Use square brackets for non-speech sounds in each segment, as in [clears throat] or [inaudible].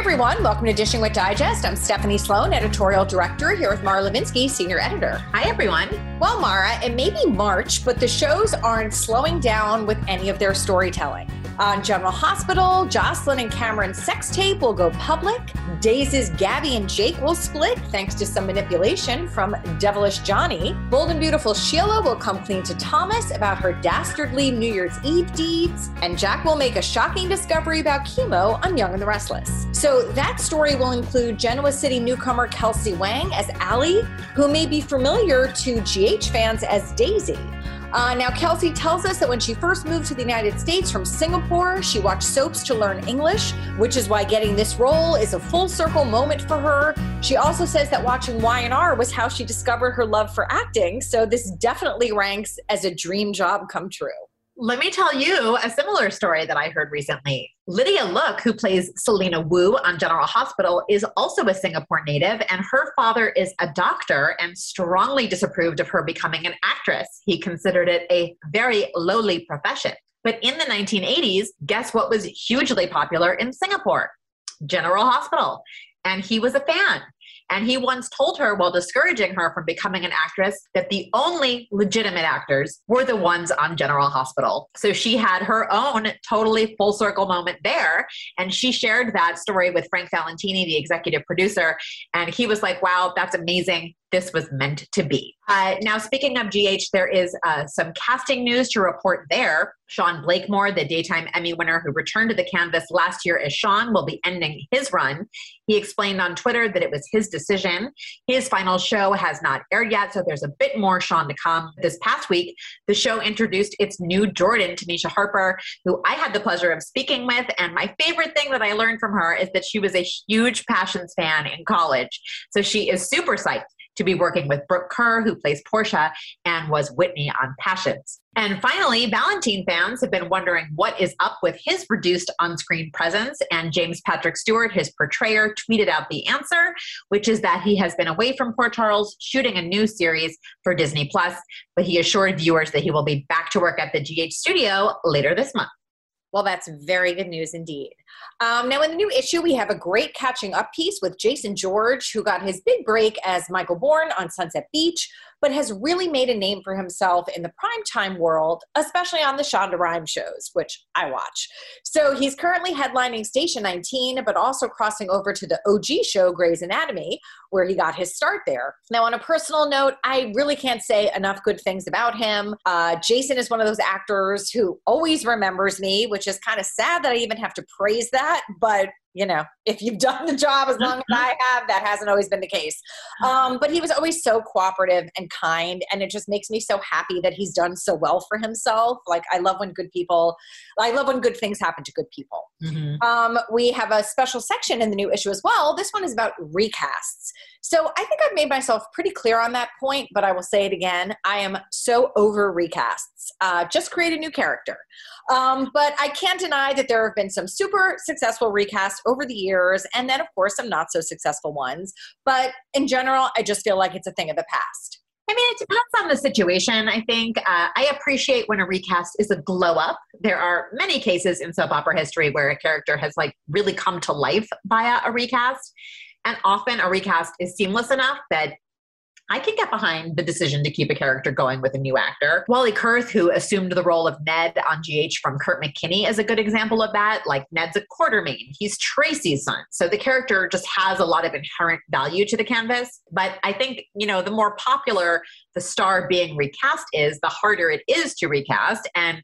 Everyone. Welcome to Dishing with Digest. I'm Stephanie Sloane, editorial director, here with Mara Levinsky, senior editor. Hi, everyone. Well, Mara, it may be March, but the shows aren't slowing down with any of their storytelling. On General Hospital, Jocelyn and Cameron's sex tape will go public. Days' Gabby and Jake will split thanks to some manipulation from Devilish Johnny. Bold and Beautiful Sheila will come clean to Thomas about her dastardly New Year's Eve deeds. And Jack will make a shocking discovery about Keemo on Young and the Restless. So that story will include Genoa City newcomer Kelsey Wang as Allie, who may be familiar to GH fans as Daisy. Uh, now, Kelsey tells us that when she first moved to the United States from Singapore, she watched soaps to learn English, which is why getting this role is a full circle moment for her. She also says that watching Y&R was how she discovered her love for acting, so this definitely ranks as a dream job come true. Let me tell you a similar story that I heard recently. Lydia Look, who plays Selina Wu on General Hospital, is also a Singapore native, and her father is a doctor and strongly disapproved of her becoming an actress. He considered it a very lowly profession. But in the 1980s, guess what was hugely popular in Singapore? General Hospital. And he was a fan. And he once told her, while discouraging her from becoming an actress, that the only legitimate actors were the ones on General Hospital. So she had her own totally full circle moment there. And she shared that story with Frank Valentini, the executive producer. And he was like, wow, that's amazing this was meant to be. Uh, now, speaking of GH, there is uh, some casting news to report there. Sean Blakemore, the daytime Emmy winner who returned to the canvas last year as Shawn, will be ending his run. He explained on Twitter that it was his decision. His final show has not aired yet, so there's a bit more Sean to come. This past week, the show introduced its new Jordan, Tanisha Harper, who I had the pleasure of speaking with. And my favorite thing that I learned from her is that she was a huge Passions fan in college. So she is super psyched to be working with Brooke Kerr, who plays Portia and was Whitney on Passions. And finally, Valentine fans have been wondering what is up with his reduced on screen presence. And James Patrick Stuart, his portrayer, tweeted out the answer, which is that he has been away from Port Charles shooting a new series for Disney Plus, but he assured viewers that he will be back to work at the GH studio later this month. Well, that's very good news indeed. Um, now, in the new issue, we have a great catching up piece with Jason George, who got his big break as Michael Bourne on Sunset Beach, but has really made a name for himself in the primetime world, especially on the Shonda Rhimes shows, which I watch. So he's currently headlining Station 19, but also crossing over to the OG show, Grey's Anatomy, where he got his start there. Now, on a personal note, I really can't say enough good things about him. Uh, Jason is one of those actors who always remembers me, which is kind of sad that I even have to praise that, but you know, if you've done the job as long as I have, that hasn't always been the case. Um, but he was always so cooperative and kind, and it just makes me so happy that he's done so well for himself. Like I love when good people, I love when good things happen to good people. Mm-hmm. Um, we have a special section in the new issue as well. This one is about recasts. So I think I've made myself pretty clear on that point, but I will say it again. I am so over recasts. Uh, just create a new character. Um, but I can't deny that there have been some super successful recasts over the years, and then, of course, some not so successful ones. But in general, I just feel like it's a thing of the past. I mean, it depends on the situation. I think uh, I appreciate when a recast is a glow up. There are many cases in soap opera history where a character has like really come to life via a recast. And often a recast is seamless enough that I can get behind the decision to keep a character going with a new actor. Wally Kurth, who assumed the role of Ned on GH from Kurt McKinney, is a good example of that. Like Ned's a Quartermaine, he's Tracy's son. So the character just has a lot of inherent value to the canvas. But I think, you know, the more popular the star being recast is, the harder it is to recast. And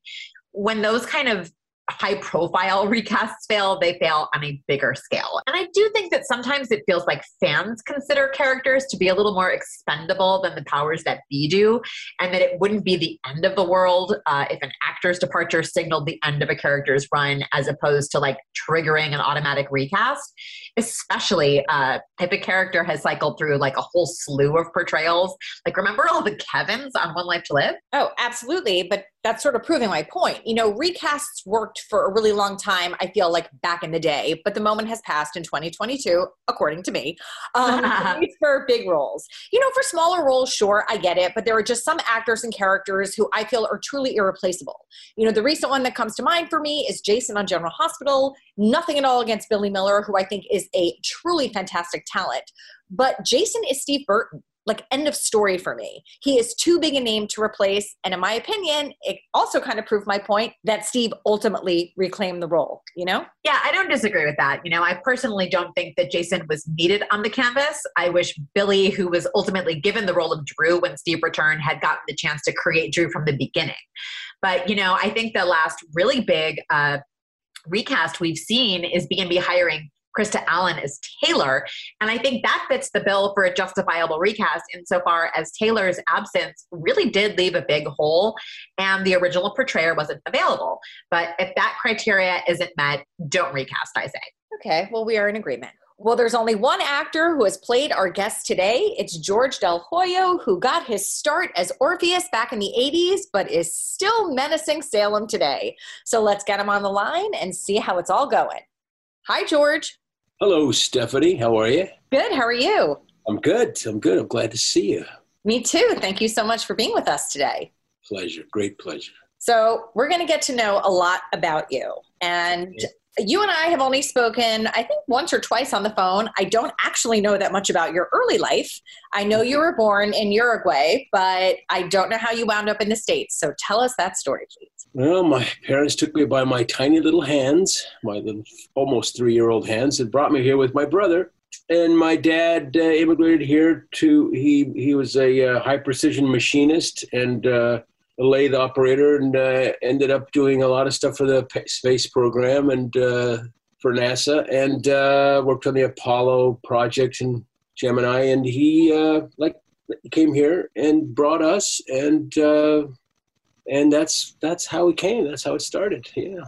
when those kind of high profile [laughs] recasts fail, they fail on a bigger scale. And I do think that sometimes it feels like fans consider characters to be a little more expendable than the powers that be do, and that it wouldn't be the end of the world uh, if an actor's departure signaled the end of a character's run as opposed to like triggering an automatic recast, especially uh, if a character has cycled through like a whole slew of portrayals. Like, remember all the Kevins on One Life to Live? Oh, absolutely. But that's sort of proving my point. You know, recasts worked for a really long time, I feel like back in the day, but the moment has passed in 2022, according to me, um, [laughs] for big roles. You know, for smaller roles, sure, I get it, but there are just some actors and characters who I feel are truly irreplaceable. You know, the recent one that comes to mind for me is Jason on General Hospital. Nothing at all against Billy Miller, who I think is a truly fantastic talent. But Jason is Steve Burton like end of story for me. He is too big a name to replace. And in my opinion, it also kind of proved my point that Steve ultimately reclaimed the role, you know? Yeah, I don't disagree with that. You know, I personally don't think that Jason was needed on the canvas. I wish Billy, who was ultimately given the role of Drew when Steve returned, had gotten the chance to create Drew from the beginning. But, you know, I think the last really big uh, recast we've seen is B&B hiring Krista Allen as Taylor. And I think that fits the bill for a justifiable recast insofar as Taylor's absence really did leave a big hole and the original portrayer wasn't available. But if that criteria isn't met, don't recast, I say. Okay, well, we are in agreement. Well, there's only one actor who has played our guest today. It's George Del Hoyo, who got his start as Orpheus back in the 80s, but is still menacing Salem today. So let's get him on the line and see how it's all going. Hi, George. Hello, Stephanie. How are you? Good. How are you? I'm good. I'm good. I'm glad to see you. Me too. Thank you so much for being with us today. Pleasure. Great pleasure. So, we're going to get to know a lot about you. And you and I have only spoken, I think, once or twice on the phone. I don't actually know that much about your early life. I know you were born in Uruguay, but I don't know how you wound up in the States. So, tell us that story, please. Well, my parents took me by my tiny little hands, my little almost three year old hands, and brought me here with my brother. And my dad uh, immigrated here to, he, he was a uh, high precision machinist and uh, a lathe operator and uh, ended up doing a lot of stuff for the space program and uh, for NASA and uh, worked on the Apollo project and Gemini. And he, like, came here and brought us and and that's that's how it came. That's how it started. Yeah.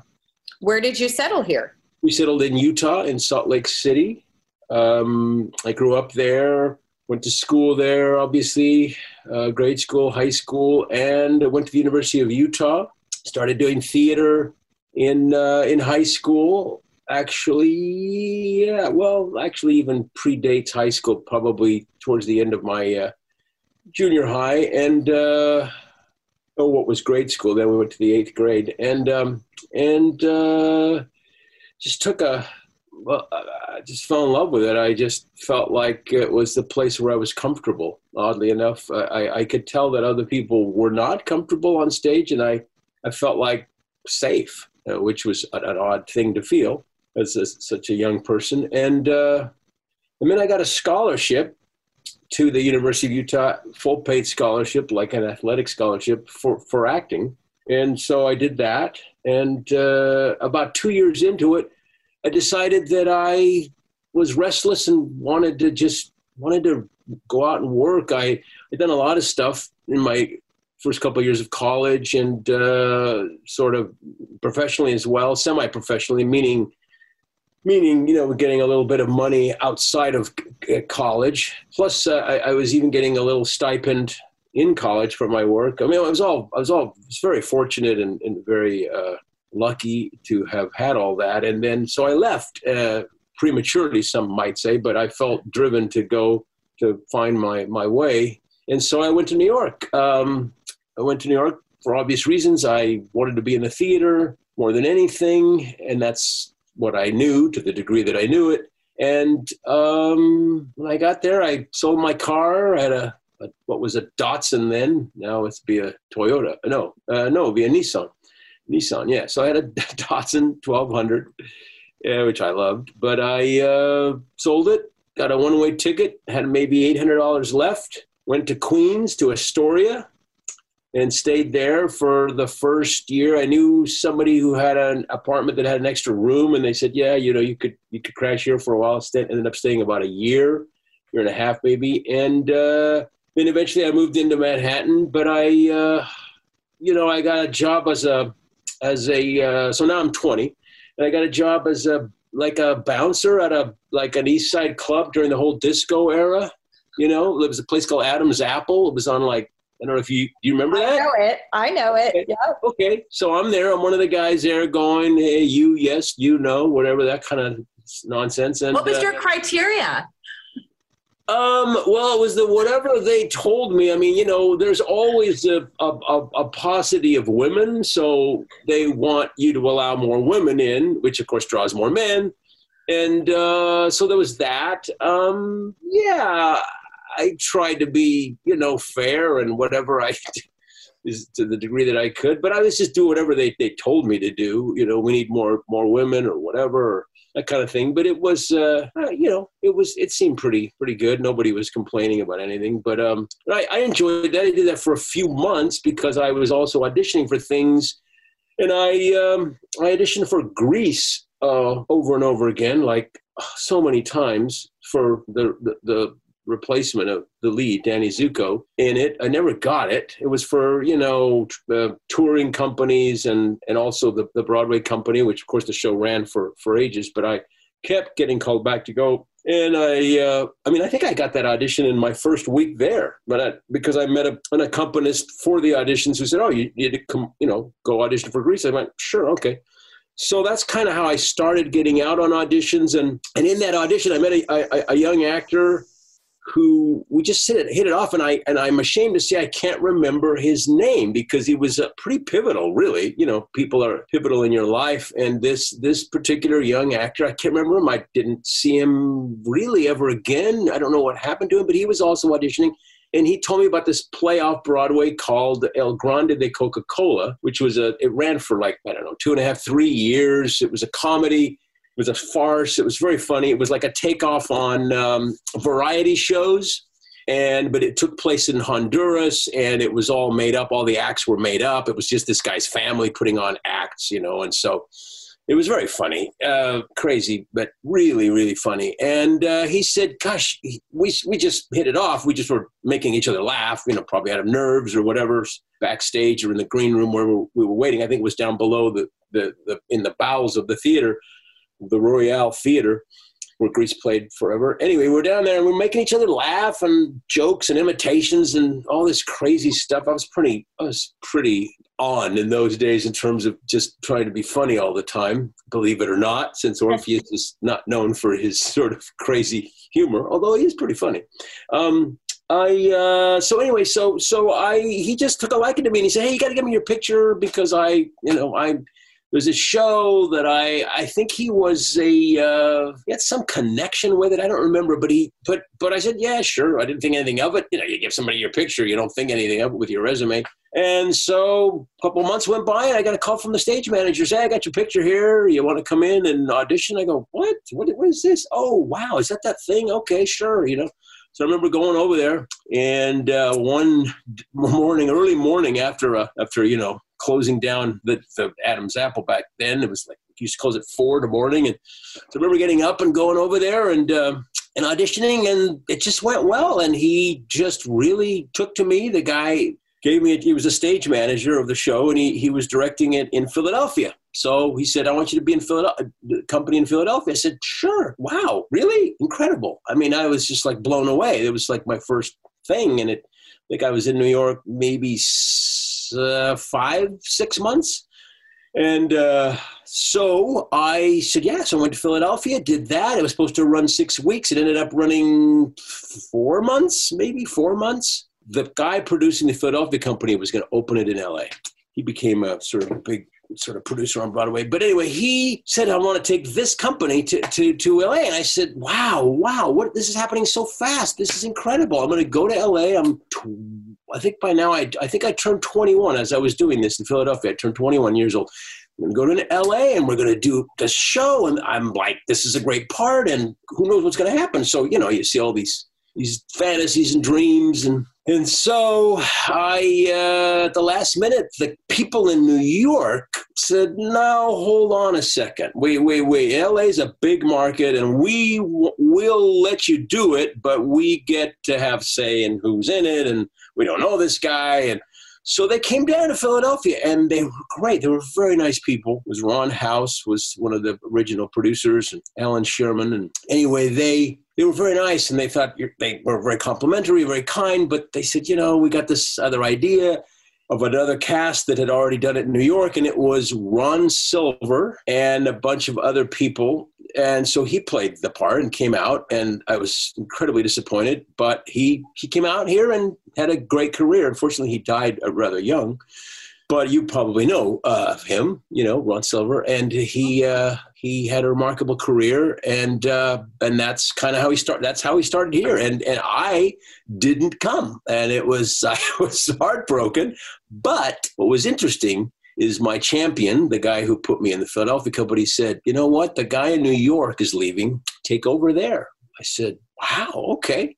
Where did you settle here? We settled in Utah, in Salt Lake City. Um, I grew up there. Went to school there, obviously, uh, grade school, high school, and went to the University of Utah. Started doing theater in uh, in high school. Actually, yeah, well, actually, even predates high school. Probably towards the end of my uh, junior high, and uh, oh, what was grade school. Then we went to the eighth grade, and um, and uh, just took a. Well, I just fell in love with it. I just felt like it was the place where I was comfortable. Oddly enough, I, I could tell that other people were not comfortable on stage, and I, I felt like safe, uh, which was an, odd thing to feel as a, such a young person. And uh, and then I got a scholarship to the University of Utah full paid scholarship, like an athletic scholarship for, for acting. And so I did that. And uh, about two years into it, I decided that I was restless and wanted to just wanted to go out and work. I had done a lot of stuff in my first couple of years of college and uh, sort of professionally as well, semi-professionally, meaning meaning you know getting a little bit of money outside of college. Plus uh, I, I, was even getting a little stipend in college for my work. I mean i was all i was all was very fortunate and, and very uh, lucky to have had all that. And then so i left uh, prematurely some might say but i felt driven to go to find my my way. And so i went to new york. Um, i went to new york for obvious reasons. I wanted to be in the theater more than anything and that's what I knew to the degree that I knew it. And um, when I got there, I sold my car. I had a a what was a Datsun then. Now it's be a Toyota. No, uh, no, it'd be a Nissan. Nissan, yeah. So I had a [laughs] Datsun 1200, yeah, which I loved, but I uh, sold it, got a one way ticket, had maybe $800 left, went to Queens to Astoria and stayed there for the first year. I knew somebody who had an apartment that had an extra room, and they said, "Yeah, you know, you could you could crash here for a while." Stayed, ended up staying about a year, year and a half maybe, and uh, then eventually I moved into Manhattan. But I, uh, you know, I got a job as a as a uh, so now I'm 20, and I got a job as a like a bouncer at a like an East Side club during the whole disco era. You know, it was a place called Adam's Apple. It was on like I don't know if you do you remember that? I know it. I know it. Okay. Yeah. Okay, so I'm there. I'm one of the guys there, going, "Hey, you, yes, you, no, whatever that kind of nonsense." And What was uh, your criteria? um, well, it was the whatever they told me. I mean, you know, there's always a, a, a, a paucity of women, so they want you to allow more women in, which of course draws more men. And uh, so there was that. Um, yeah, I tried to be, you know, fair and whatever I [laughs] is to the degree that I could, but I was just do whatever they, they told me to do. You know, we need more more women or whatever. Or, that kind of thing. But it was, uh, you know, it was, it seemed pretty, pretty good. Nobody was complaining about anything. But um, I, I enjoyed that. I did that for a few months because I was also auditioning for things, and I, um, I auditioned for Grease uh, over and over again, like so many times for the, the, the replacement of the lead, Danny Zuko, in it. I never got it. It was for, you know, uh, touring companies and, and also the, the Broadway company, which of course the show ran for, for ages, but I kept getting called back to go. And I, uh, I mean, I think I got that audition in my first week there, but I, because I met a, an accompanist for the auditions who said, "Oh, you need to come, you know, go audition for Grease." I went, "Sure, okay." So that's kind of how I started getting out on auditions, and and in that audition, I met a, a, a young actor who we just hit it, hit it off and I and I'm ashamed to say I can't remember his name because he was uh, pretty pivotal really. You know people are pivotal in your life and this this particular young actor I can't remember him. I didn't see him really ever again. I don't know what happened to him but he was also auditioning and he told me about this play off Broadway called El Grande de Coca Cola, which was a it ran for like I don't know two and a half three years. It was a comedy was a farce. It was very funny. It was like a takeoff on um, variety shows, and but it took place in Honduras, and it was all made up. All the acts were made up. It was just this guy's family putting on acts, you know, and so it was very funny, uh, crazy, but really, really funny. And uh, he said, "Gosh, we we just hit it off. We just were making each other laugh. You know, probably out of nerves or whatever, backstage or in the green room where we were waiting. I think it was down below the the, the in the bowels of the theater." The Royale Theater, where Grease played forever. Anyway, we're down there and we're making each other laugh and jokes and imitations and all this crazy stuff. I was pretty, I was pretty on in those days in terms of just trying to be funny all the time. Believe it or not, since Orpheus is not known for his [laughs] sort of crazy humor, although he is pretty funny. Um, I uh, so anyway, so so I he just took a liking to me and he said, "Hey, you got to give me your picture because I, you know, I there's a show that I I think he was a uh, he had some connection with it. I don't remember, but he but but I said yeah sure. I didn't think anything of it. You know, you give somebody your picture, you don't think anything of it with your resume. And so a couple months went by, and I got a call from the stage manager. Say, I got your picture here. You want to come in and audition? I go, what? What? What is this? Oh wow, is that that thing? Okay, sure. You know. So I remember going over there, and uh, one morning, early morning after uh, after you know closing down the, the Adam's Apple back then, it was like used to close at four in the morning, and so I remember getting up and going over there and uh, and auditioning, and it just went well. And he just really took to me. The guy gave me a, he was a stage manager of the show, and he he was directing it in Philadelphia. So he said, I want you to be in Philadelphia, company in Philadelphia. I said, sure. Wow. Really? Incredible. I mean, I was just like blown away. It was like my first thing. And it, I think I was in New York maybe uh, five, six months. And uh, so I said. Yeah. So I went to Philadelphia, did that. It was supposed to run six weeks. It ended up running four months, maybe four months. The guy producing the Philadelphia company was going to open it in LA. He became a sort of big sort of producer on Broadway. But anyway, he said, I want to take this company to, to, to LA. And I said, wow, wow, what, this is happening so fast. This is incredible. I'm going to go to LA. I'm, I think by now, I, I think I turned 21 as I was doing this in Philadelphia. I turned 21 years old. I'm going to go to LA and we're going to do the show. And I'm like, this is a great part. And who knows what's going to happen. So, you know, you see all these, these fantasies and dreams and and so I, uh, at the last minute, the people in New York said, "No, hold on a second. Wait, wait, wait. LA's a big market, and we will let you do it, but we get to have say in who's in it, and we don't know this guy." And so they came down to Philadelphia, and they were great. They were very nice people. It was Ron House was one of the original producers, and Alan Shearman. And anyway, they they were very nice and they thought they were very complimentary, very kind, but they said, you know, we got this other idea of another cast that had already done it in New York, and it was Ron Silver and a bunch of other people. And so he played the part and came out, and I was incredibly disappointed. But he he came out here and had a great career. Unfortunately, he died rather young but you probably know uh, him, you know, Ron Silver, and he uh, he had a remarkable career, and uh, and that's kind of how he started. That's how he started here, and and I didn't come, and it was [laughs] I was heartbroken. But what was interesting is my champion, the guy who put me in the Philadelphia company, said, "You know what? The guy in New York is leaving. Take over there." I said, "Wow, okay."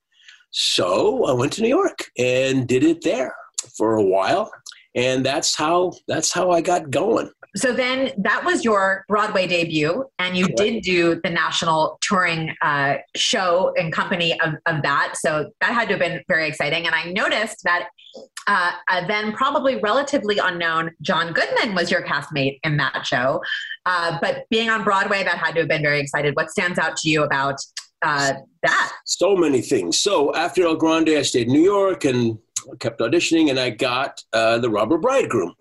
So I went to New York and did it there for a while and that's how that's how I got going. So then that was your Broadway debut, and you did do the national touring uh, show and company of, of that. So that had to have been very exciting. And I noticed that uh, then probably relatively unknown John Goodman was your castmate in that show. Uh, but being on Broadway, that had to have been very excited. What stands out to you about uh, that? So many things. So after El Grande, I stayed in New York and kept auditioning, and I got uh, the Robber Bridegroom.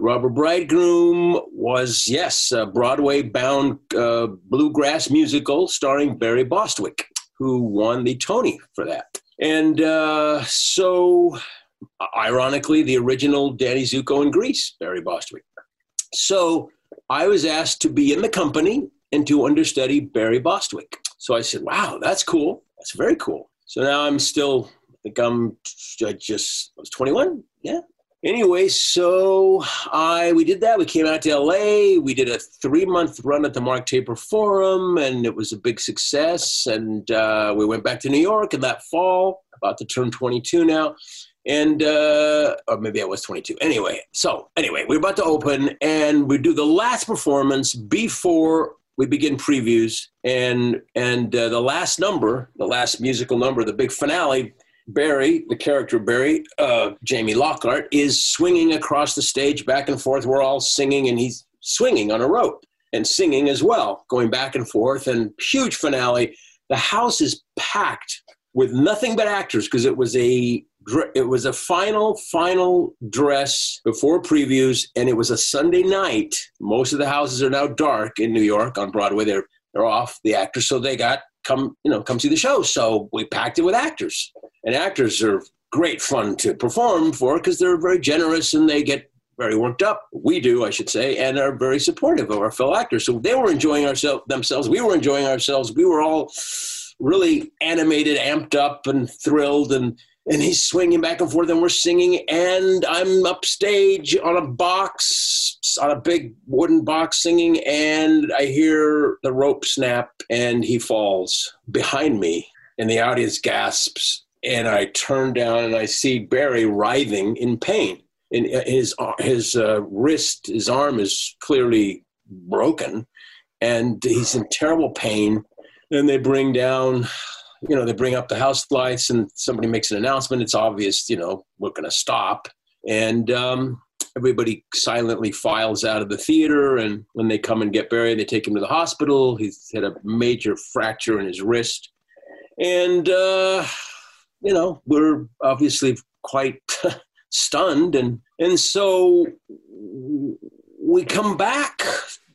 The Bridegroom was, yes, a Broadway bound uh, bluegrass musical starring Barry Bostwick, who won the Tony for that. And uh, so, ironically, the original Danny Zuko in Grease, Barry Bostwick. So I was asked to be in the company and to understudy Barry Bostwick. So I said, wow, that's cool. That's very cool. So now I'm still I think I'm I just I was 21. Yeah. Anyway, so I we did that. We came out to LA. We did a three month run at the Mark Taper Forum, and it was a big success. And uh, we went back to New York in that fall, about to turn 22 now. And uh, or maybe I was 22. Anyway, so anyway, we're about to open, and we do the last performance before we begin previews and and uh, the last number the last musical number the big finale Barry, the character Barry, uh, Jamie Lockhart, is swinging across the stage back and forth. We're all singing, and he's swinging on a rope and singing as well, going back and forth. And huge finale. The house is packed with nothing but actors because it was a it was a final final dress before previews, and it was a Sunday night. Most of the houses are now dark in New York on Broadway. They're they're off the actors, so they got come you know come see the show. So we packed it with actors and actors are great fun to perform for because they're very generous and they get very worked up. We do, I should say, and are very supportive of our fellow actors. So they were enjoying ourselves themselves. We were enjoying ourselves. We were all really animated, amped up, and thrilled. And and he's swinging back and forth, and we're singing. And I'm upstage on a box, on a big wooden box, singing. And I hear the rope snap, and he falls behind me, and the audience gasps and I turn down and I see Barry writhing in pain. And his his uh, wrist, his arm is clearly broken, and he's in terrible pain. and they bring down, you know, they bring up the house lights, and somebody makes an announcement. It's obvious, you know, we're going to stop, and um, everybody silently files out of the theater. And when they come and get Barry, they take him to the hospital. He's had a major fracture in his wrist, and. Uh, you know, we're obviously quite [laughs] stunned. And, and so we come back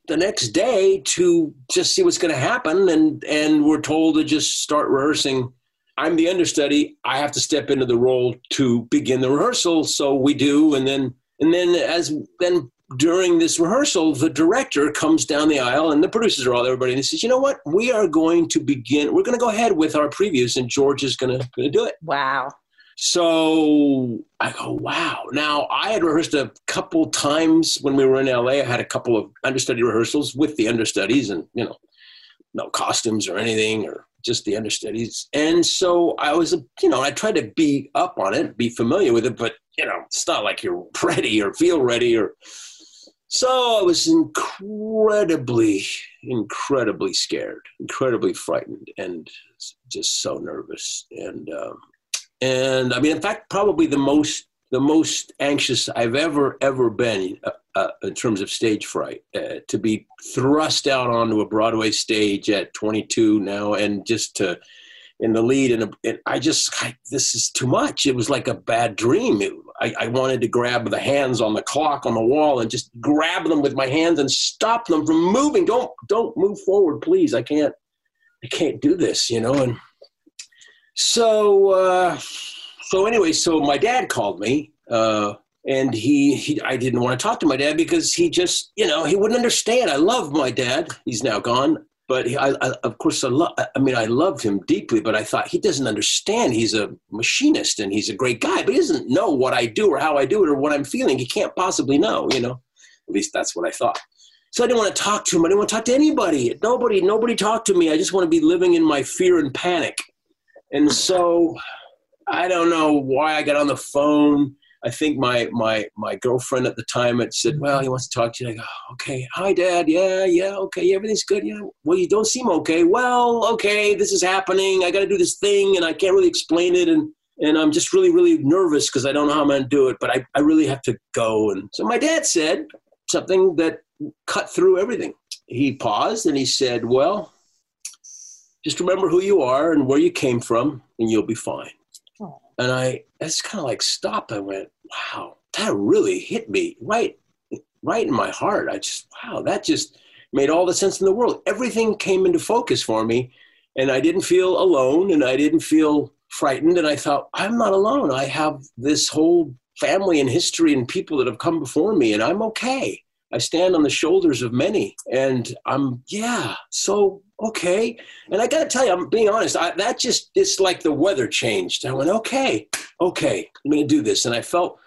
the next day to just see what's going to happen. And, and we're told to just start rehearsing. I'm the understudy. I have to step into the role to begin the rehearsal. So we do. And then, and then as then during this rehearsal, the director comes down the aisle and the producers are all everybody and he says, you know what? We are going to begin, we're going to go ahead with our previews and George is going to, going to do it. Wow. So I go, wow. Now I had rehearsed a couple times when we were in LA. I had a couple of understudy rehearsals with the understudies and, you know, no costumes or anything or just the understudies. And so I was, you know, I tried to be up on it, be familiar with it, but, you know, it's not like you're [laughs] ready or feel ready or. So I was incredibly, incredibly scared, incredibly frightened, and just so nervous. And um, and I mean, in fact, probably the most the most anxious I've ever ever been uh, uh, in terms of stage fright uh, to be thrust out onto a Broadway stage at 22 now and just to in the lead and, and I just I, this is too much. It was like a bad dream. It, I, I wanted to grab the hands on the clock on the wall and just grab them with my hands and stop them from moving. Don't don't move forward, please. I can't I can't do this, you know. And so uh, so anyway, so my dad called me. Uh, and he, he i didn't want to talk to my dad because he just you know he wouldn't understand. I love my dad. He's now gone but he, I, I, of course I, lo- I mean i loved him deeply but i thought he doesn't understand. He's a machinist and he's a great guy but he doesn't know what i do or how i do it or what i'm feeling. He can't possibly know you know? At least that's what i thought. So i didn't want to talk to him. I didn't want to talk to anybody. Nobody nobody talked to me. I just want to be living in my fear and panic and so i don't know why i got on the phone I think my my my girlfriend at the time had said, "Well, he wants to talk to you." I go, oh, "Okay, hi, Dad. Yeah, yeah, okay, everything's good. Yeah, well, you don't seem okay. Well, okay, this is happening. I got to do this thing, and I can't really explain it, and and I'm just really really nervous because I don't know how I'm going to do it, but I I really have to go." And so my dad said something that cut through everything. He paused and he said, "Well." Just remember who you are and where you came from, and you'll be fine. And I, just kind of like stopped. I went, wow, that really hit me right, right in my heart. I just, wow, that just made all the sense in the world. Everything came into focus for me, and I didn't feel alone, and I didn't feel frightened. And I thought, I'm not alone. I have this whole family and history and people that have come before me, and I'm okay. I stand on the shoulders of many, and I'm yeah. So okay, and I got to tell you, I'm being honest. I, that just it's like the weather changed. I went okay, okay, I'm going to do this, and I felt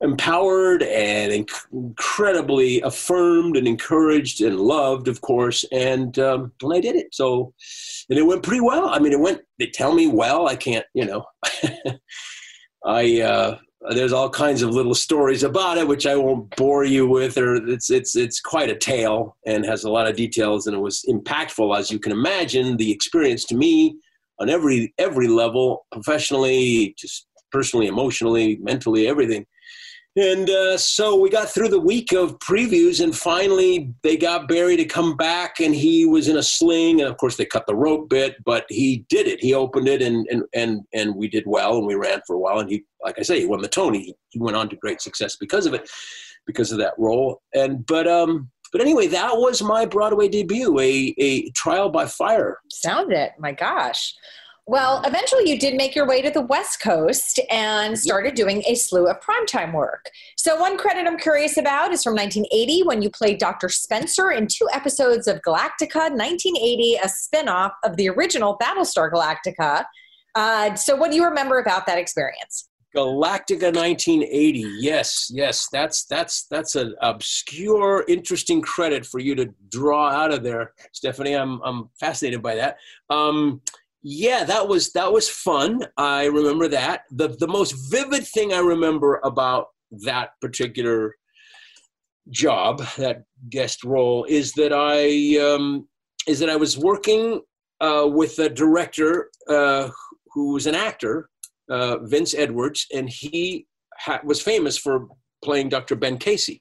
empowered and inc- incredibly affirmed and encouraged and loved, of course. And um, and I did it. So, and it went pretty well. I mean, it went. They tell me well. I can't, you know. [laughs] I uh, there's all kinds of little stories about it, which I won't bore you with. Or it's it's it's quite a tale and has a lot of details, and it was impactful as you can imagine. The experience to me on every every level, professionally, just personally, emotionally, mentally, everything. And uh, so we got through the week of previews, and finally they got Barry to come back, and he was in a sling. And of course, they cut the rope bit, but he did it. He opened it, and and and and we did well, and we ran for a while. And he, like I say, he won the Tony. He went on to great success because of it, because of that role. And but um, but anyway, that was my Broadway debut, a a trial by fire. Sound it, my gosh. Well, eventually you did make your way to the West Coast and started doing a slew of primetime work. So, one credit I'm curious about is from 1980 when you played Dr. Spencer in two episodes of Galactica 1980, a spinoff of the original Battlestar Galactica. Uh, so, what do you remember about that experience? Galactica 1980. Yes, yes, that's that's that's an obscure, interesting credit for you to draw out of there, Stephanie. I'm I'm fascinated by that. Um, yeah, that was that was fun. I remember that. the The most vivid thing I remember about that particular job, that guest role, is that I um, is that I was working uh, with a director uh, who was an actor, uh, Vince Edwards, and he ha- was famous for playing Dr. Ben Casey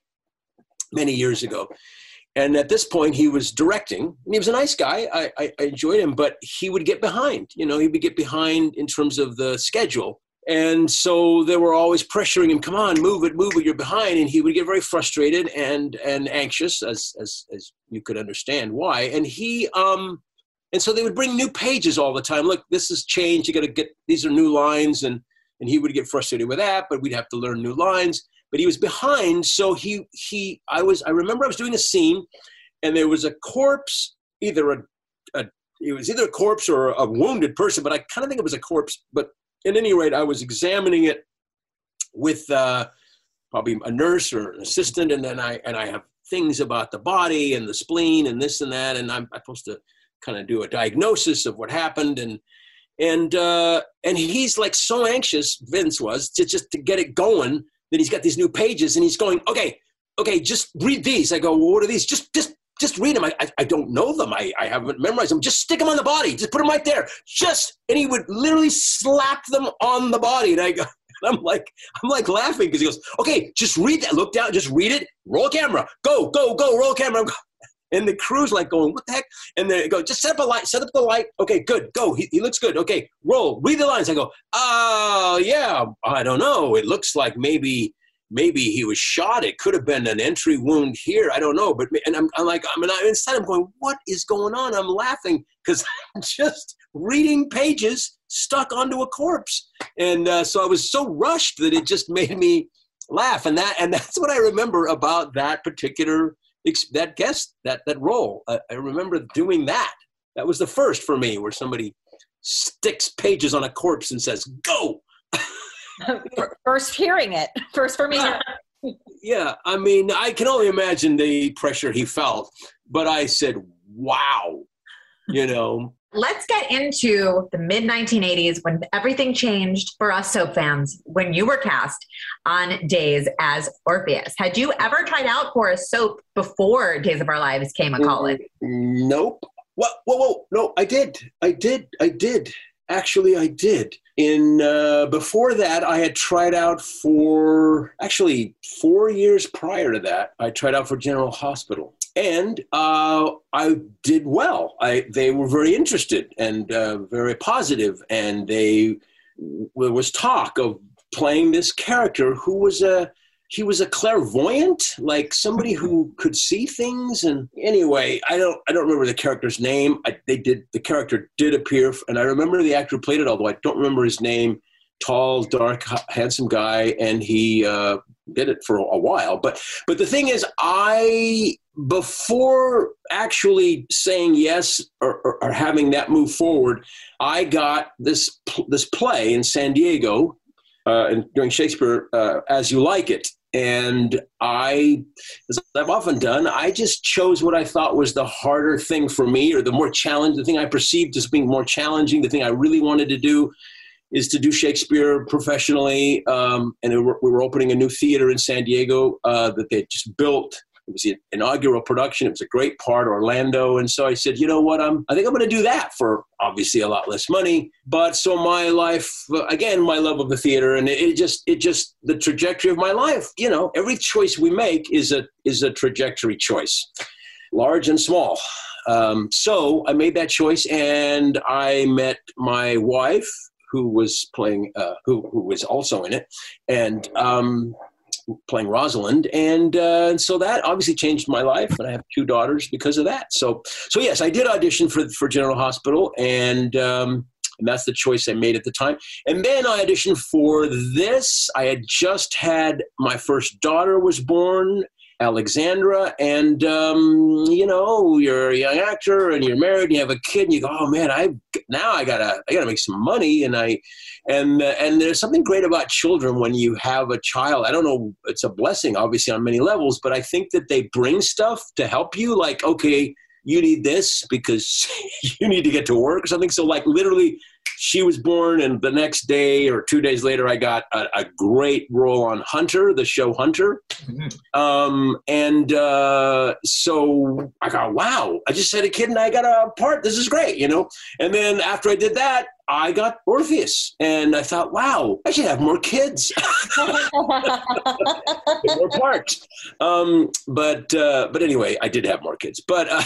many years ago and at this point he was directing. And he was a nice guy. I, I, I, enjoyed him but he would get behind. You know he would get behind in terms of the schedule. And so they were always pressuring him come on move it move it you're behind. And he would get very frustrated and and anxious as as as you could understand why. And he um and so they would bring new pages all the time. Look this has changed. You got to get these are new lines. And and he would get frustrated with that but we'd have to learn new lines but he was behind. So he he I was I remember I was doing a scene, and there was a corpse, either a, a it was either a corpse or a wounded person, but I kind of think it was a corpse. But at any rate, I was examining it with uh, probably a nurse or an assistant, and then I and I have things about the body and the spleen and this and that, and I'm, I'm supposed to kind of do a diagnosis of what happened and and uh, and he's like so anxious. Vince was to just to get it going that he's got these new pages and he's going, okay, okay, just read these. I go, well, what are these? Just just just read them. I, I, I, don't know them. I, I haven't memorized them. Just stick them on the body. Just put them right there. Just and he would literally slap them on the body. And I go, [laughs] I'm like, I'm like laughing because he goes, okay, just read that. Look down, just read it. Roll camera. Go, go, go. Roll camera. And the crew's like going, what the heck? And they go, just set up a light, set up the light. Okay, good, go. He, he looks good. Okay, roll, read the lines. I go, oh, yeah, I don't know. It looks like maybe maybe he was shot. It could have been an entry wound here. I don't know. But and I'm, I'm like, I mean, inside I'm going, what is going on? I'm laughing because [laughs] I'm just reading pages stuck onto a corpse, and uh, so I was so rushed that it just made me laugh. And that and [laughs] that's what I remember about that particular that guest that that role. I, I remember doing that. That was the first for me, where somebody sticks pages on a corpse and says, "Go." [laughs] first hearing it, first for me. [laughs] yeah, I mean, I can only imagine the pressure he felt, but I said, "Wow," you know. Let's get into the mid 1980s when everything changed for us soap fans when you were cast on Days as Orpheus. Had you ever tried out for a soap before Days of Our Lives came a calling? Nope. What? Whoa, whoa, no, I did. I did. I did. Actually, I did. In uh, before that, I had tried out for actually four years prior to that. I tried out for General Hospital, and uh, I did well. I they were very interested and uh, very positive, and they there was talk of playing this character who was a he was a clairvoyant, like somebody who [laughs] could see things. And anyway, I don't I don't remember the character's name. I, they did the character did appear, and I remember the actor who played it, although I don't remember his name. Tall, dark, handsome guy, and he uh, did it for a while. But but the thing is, I before actually saying yes or, or, or having that move forward, I got this this play in San Diego uh, and during Shakespeare uh, as you like it. And I, as I've often done, I just chose what I thought was the harder thing for me, or the more challenging, the thing I perceived as being more challenging, the thing I really wanted to do is to do Shakespeare professionally. Um, and we were opening a new theater in San Diego uh, that they just built it was the inaugural production. It was a great part, Orlando. And so I said, you know what? I'm, I think I'm going to do that for obviously a lot less money. But so my life, again, my love of the theater, and it, it just, it just, the trajectory of my life. You know, every choice we make is a is a trajectory choice, large and small. Um, so I made that choice, and I met my wife, who was playing, uh, who who was also in it, and um, playing Rosalind, and uh, so that obviously changed my life. And I have two daughters because of that. So, so yes, I did audition for for General Hospital, and um, and that's the choice I made at the time. And then I auditioned for this. I had just had my first daughter was born, Alexandra, and um, you know, you're a young actor and you're married, and you have a kid, and you go, oh man, I now I gotta I gotta make some money, and I and uh, and there's something great about children when you have a child. I don't know, it's a blessing, obviously on many levels, but I think that they bring stuff to help you, like okay. You need this because [laughs] you need to get to work or something. So, like, literally, she was born, and the next day or two days later, I got a, a great role on Hunter, the show Hunter. Mm-hmm. Um, and uh, so I got, wow, I just had a kid and I got a part. This is great, you know? And then after I did that, I got Orpheus, and I thought, wow, I should have more kids, [laughs] more parts. Um, but uh, but anyway, I did have more kids. But uh,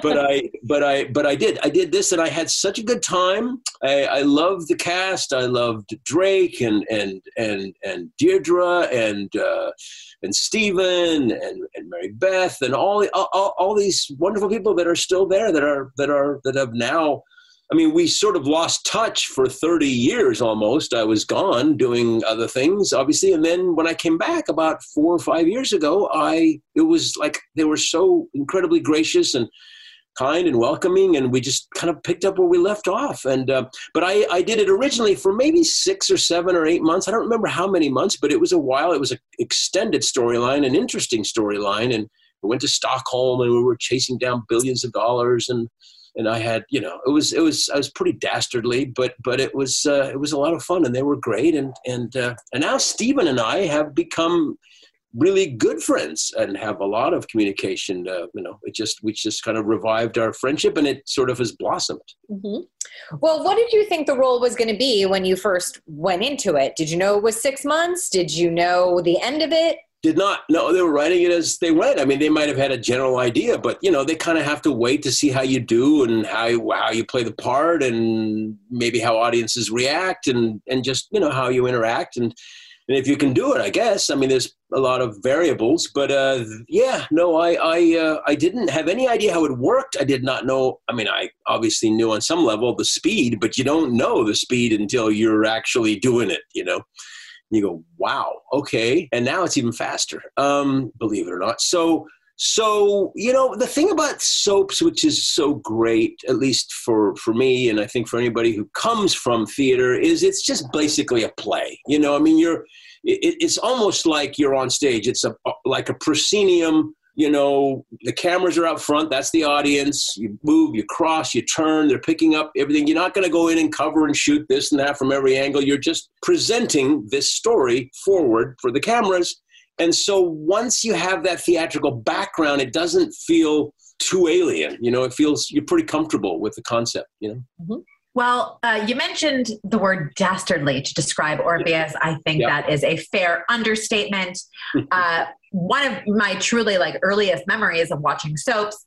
[laughs] but I but I but I did I did this, and I had such a good time. I, I loved the cast. I loved Drake and and and and Deirdre and. Uh, and Stephen and, and Mary Beth and all, all all these wonderful people that are still there that are that are that have now I mean, we sort of lost touch for 30 years almost. I was gone doing other things, obviously. And then when I came back about four or five years ago, I, it was like they were so incredibly gracious and kind and welcoming. And we just kind of picked up where we left off. And, uh, but I, I did it originally for maybe six or seven or eight months. I don't remember how many months, but it was a while. It was an extended storyline, an interesting storyline. And we went to Stockholm and we were chasing down billions of dollars and, and I had, you know, it was it was I was pretty dastardly, but but it was uh, it was a lot of fun, and they were great, and and uh, and now Stephen and I have become really good friends and have a lot of communication. Uh, you know, it just we just kind of revived our friendship, and it sort of has blossomed. Mm-hmm. Well, what did you think the role was going to be when you first went into it? Did you know it was six months? Did you know the end of it? Did not know they were writing it as they went. I mean they might have had a general idea but you know they kind of have to wait to see how you do and how you, how you play the part and maybe how audiences react and and just you know how you interact. And and if you can do it i guess i mean there's a lot of variables but uh yeah no i i uh, i didn't have any idea how it worked. I did not know i mean i obviously knew on some level the speed but you don't know the speed until you're actually doing it you know you go, wow, okay. And now it's even faster, um, believe it or not. So, so you know, the thing about soaps, which is so great, at least for for me, and I think for anybody who comes from theater, is it's just basically a play. You know, I mean, you're it, it's almost like you're on stage. It's a like a proscenium you know, the cameras are up front. That's the audience. You move, you cross, you turn. They're picking up everything. You're not going to go in and cover and shoot this and that from every angle. You're just presenting this story forward for the cameras. And so once you have that theatrical background, it doesn't feel too alien. You know, it feels you're pretty comfortable with the concept, you know? Mm-hmm. Well, uh, you mentioned the word dastardly to describe Orpheus. I think that is a fair understatement. [laughs] Uh, one of my truly like earliest memories of watching soaps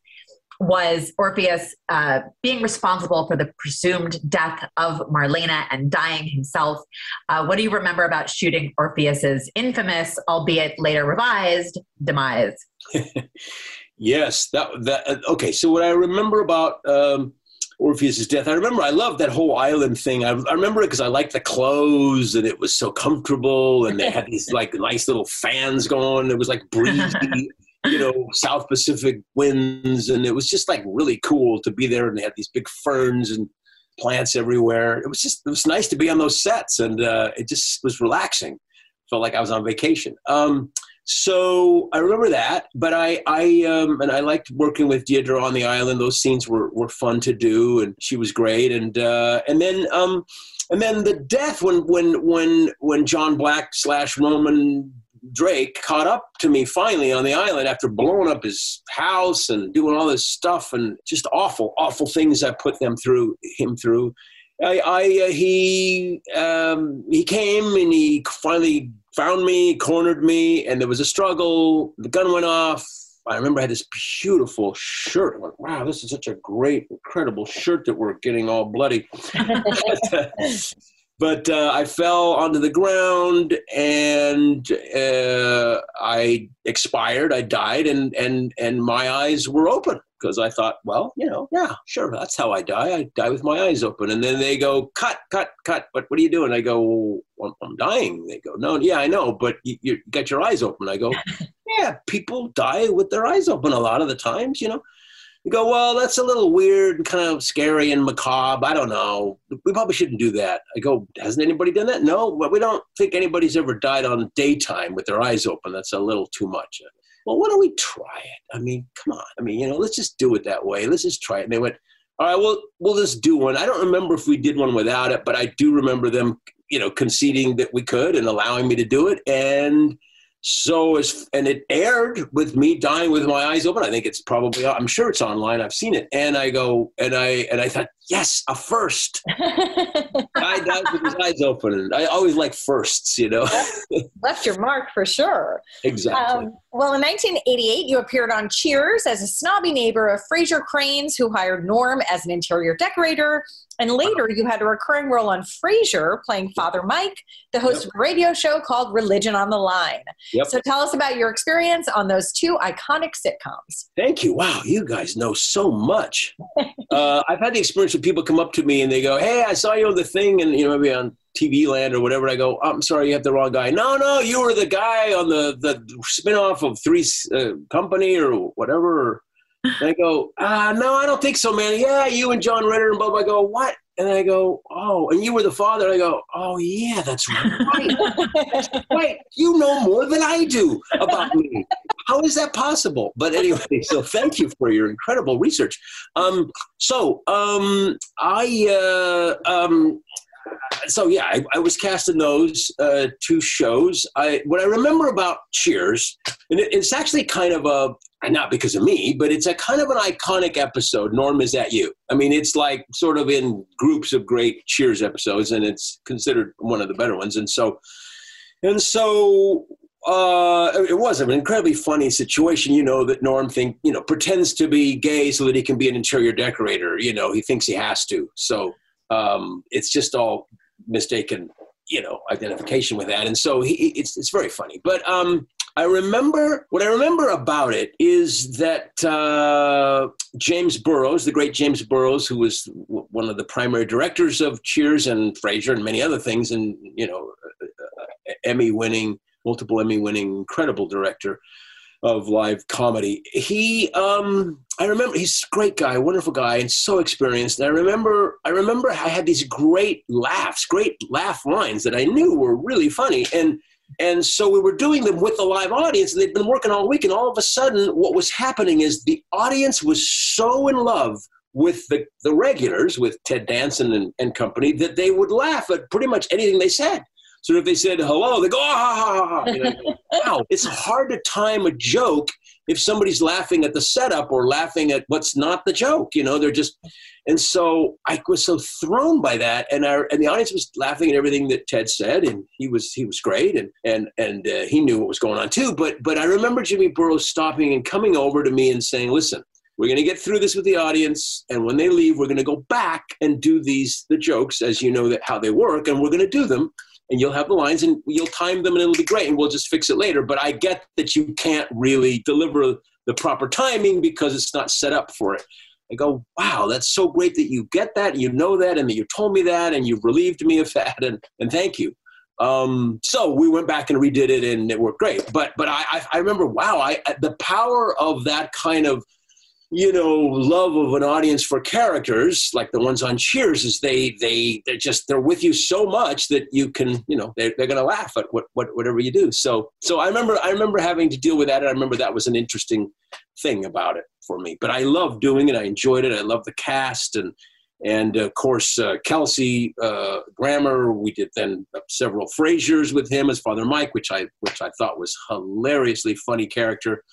was Orpheus uh, being responsible for the presumed death of Marlena and dying himself. Uh, what do you remember about shooting Orpheus's infamous, albeit later revised, demise? [laughs] yes, that that uh, okay. So what I remember about um, Orpheus's death. I remember I loved that whole island thing. I, I remember it because I liked the clothes and it was so comfortable and they had these like nice little fans going. It was like breezy, [laughs] you know, South Pacific winds and it was just like really cool to be there and they had these big ferns and plants everywhere. It was just it was nice to be on those sets and uh, it just was relaxing. Felt like I was on vacation. Um, so I remember that, but I, I, um, and I liked working with Deidre on the island. Those scenes were, were fun to do, and she was great. And uh, and then, um, and then the death when when when when John Black slash Roman Drake caught up to me finally on the island after blowing up his house and doing all this stuff and just awful, awful things I put them through, him through. I, I uh, he um, he came and he finally found me, cornered me, and there was a struggle. The gun went off. I remember I had this beautiful shirt. I'm like, wow, this is such a great, incredible shirt that we're getting all bloody. [laughs] but uh, I fell onto the ground and uh, I expired. I died, and and and my eyes were open because I thought, well, you know, yeah, sure, that's how I die. I die with my eyes open. And then they go, cut, cut, cut. But what are you doing? I go, well, I'm dying. They go, no, yeah, I know, but you, you got your eyes open. I go, [laughs] yeah, people die with their eyes open a lot of the times, you know. You go, well, that's a little weird and kind of scary and macabre. I don't know. We probably shouldn't do that. I go, hasn't anybody done that? No, but we don't think anybody's ever died on daytime with their eyes open. That's a little too much well, why don't we try it? I mean, come on. I mean, you know, let's just do it that way. Let's just try it. And they went, all right, well, we'll just do one. I don't remember if we did one without it, but I do remember them, you know, conceding that we could and allowing me to do it. And so as and it aired with me dying with my eyes open. I think it's probably I'm sure it's online. I've seen it. And I go and I and I thought, yes, a first. [laughs] Guy dies with his eyes open. I always like firsts, you know. Left your mark for sure. Exactly. Um, well, in 1988, you appeared on Cheers as a snobby neighbor of Frasier Cranes, who hired Norm as an interior decorator. And later, you had a recurring role on Frasier, playing Father Mike, the host yep. of a radio show called Religion on the Line. Yep. So tell us about your experience on those two iconic sitcoms. Thank you. Wow, you guys know so much. [laughs] uh, I've had the experience with people come up to me and they go, "Hey, I saw you on the thing," and you know maybe on TV Land or whatever. I go, I'm sorry, you have the wrong guy. No, no, you were the guy on the the spinoff of Three uh, Company or whatever. And I go, uh, no, I don't think so, man. Yeah, you and John Ritter and blah, blah. I go, what? And I go, oh, and you were the father. I go, oh yeah, that's right. that's [laughs] right. You know more than I do about me. How is that possible? But anyway, so thank you for your incredible research. Um, so um, I uh, um, so yeah, I, I, was cast in those uh, two shows. I what I remember about Cheers, and it, it's actually kind of a not because of me, but it's a kind of an iconic episode. Norm is that you. I mean, it's like sort of in groups of great Cheers episodes, and it's considered one of the better ones. And so, and so uh, it was an incredibly funny situation. You know that Norm think you know pretends to be gay so that he can be an interior decorator. You know he thinks he has to. So um, it's just all mistaken, you know, identification with that. And so he, it's, it's very funny. But um, I remember, what I remember about it is that uh, James Burrows, the great James Burrows, who was one of the primary directors of Cheers and Frasier and many other things, and, you know, uh, uh, Emmy winning, multiple Emmy winning, incredible director of live comedy. He, um, I remember he's a great guy, wonderful guy, and so experienced. And I remember, I remember I had these great laughs, great laugh lines that I knew were really funny, and and so we were doing them with the live audience. And they'd been working all week, and all of a sudden, what was happening is the audience was so in love with the, the regulars, with Ted Danson and, and company, that they would laugh at pretty much anything they said. So if they said hello, they go, ah, you know, [laughs] wow. It's hard to time a joke if somebody's laughing at the setup or laughing at what's not the joke. You know, they're just, and so I was so thrown by that, and our and the audience was laughing at everything that Ted said, and he was he was great, and and and uh, he knew what was going on too. But but I remember Jimmy Burrows stopping and coming over to me and saying, "Listen." We're going to get through this with the audience, and when they leave, we're going to go back and do these the jokes as you know that how they work, and we're going to do them and you'll have the lines and you'll time them and it'll be great and we'll just fix it later. But I get that you can't really deliver the proper timing because it's not set up for it. I go, wow, that's so great that you get that, you know that, and that you told me that, and you've relieved me of [laughs] that, and, and thank you. Um, so we went back and redid it, and it worked great. But but I I remember, wow, I the power of that kind of you know love of an audience for characters like the ones on cheers is they they they're just they're with you so much that you can you know they're, they're to laugh at what, what whatever you do. So so i remember i remember having to deal with that and i remember that was an interesting thing about it for me. But i loved doing it. I enjoyed it. I loved the cast and and of course uh, kelsey uh, grammer we did then several Frasiers with him as father mike which i which i thought was hilariously funny character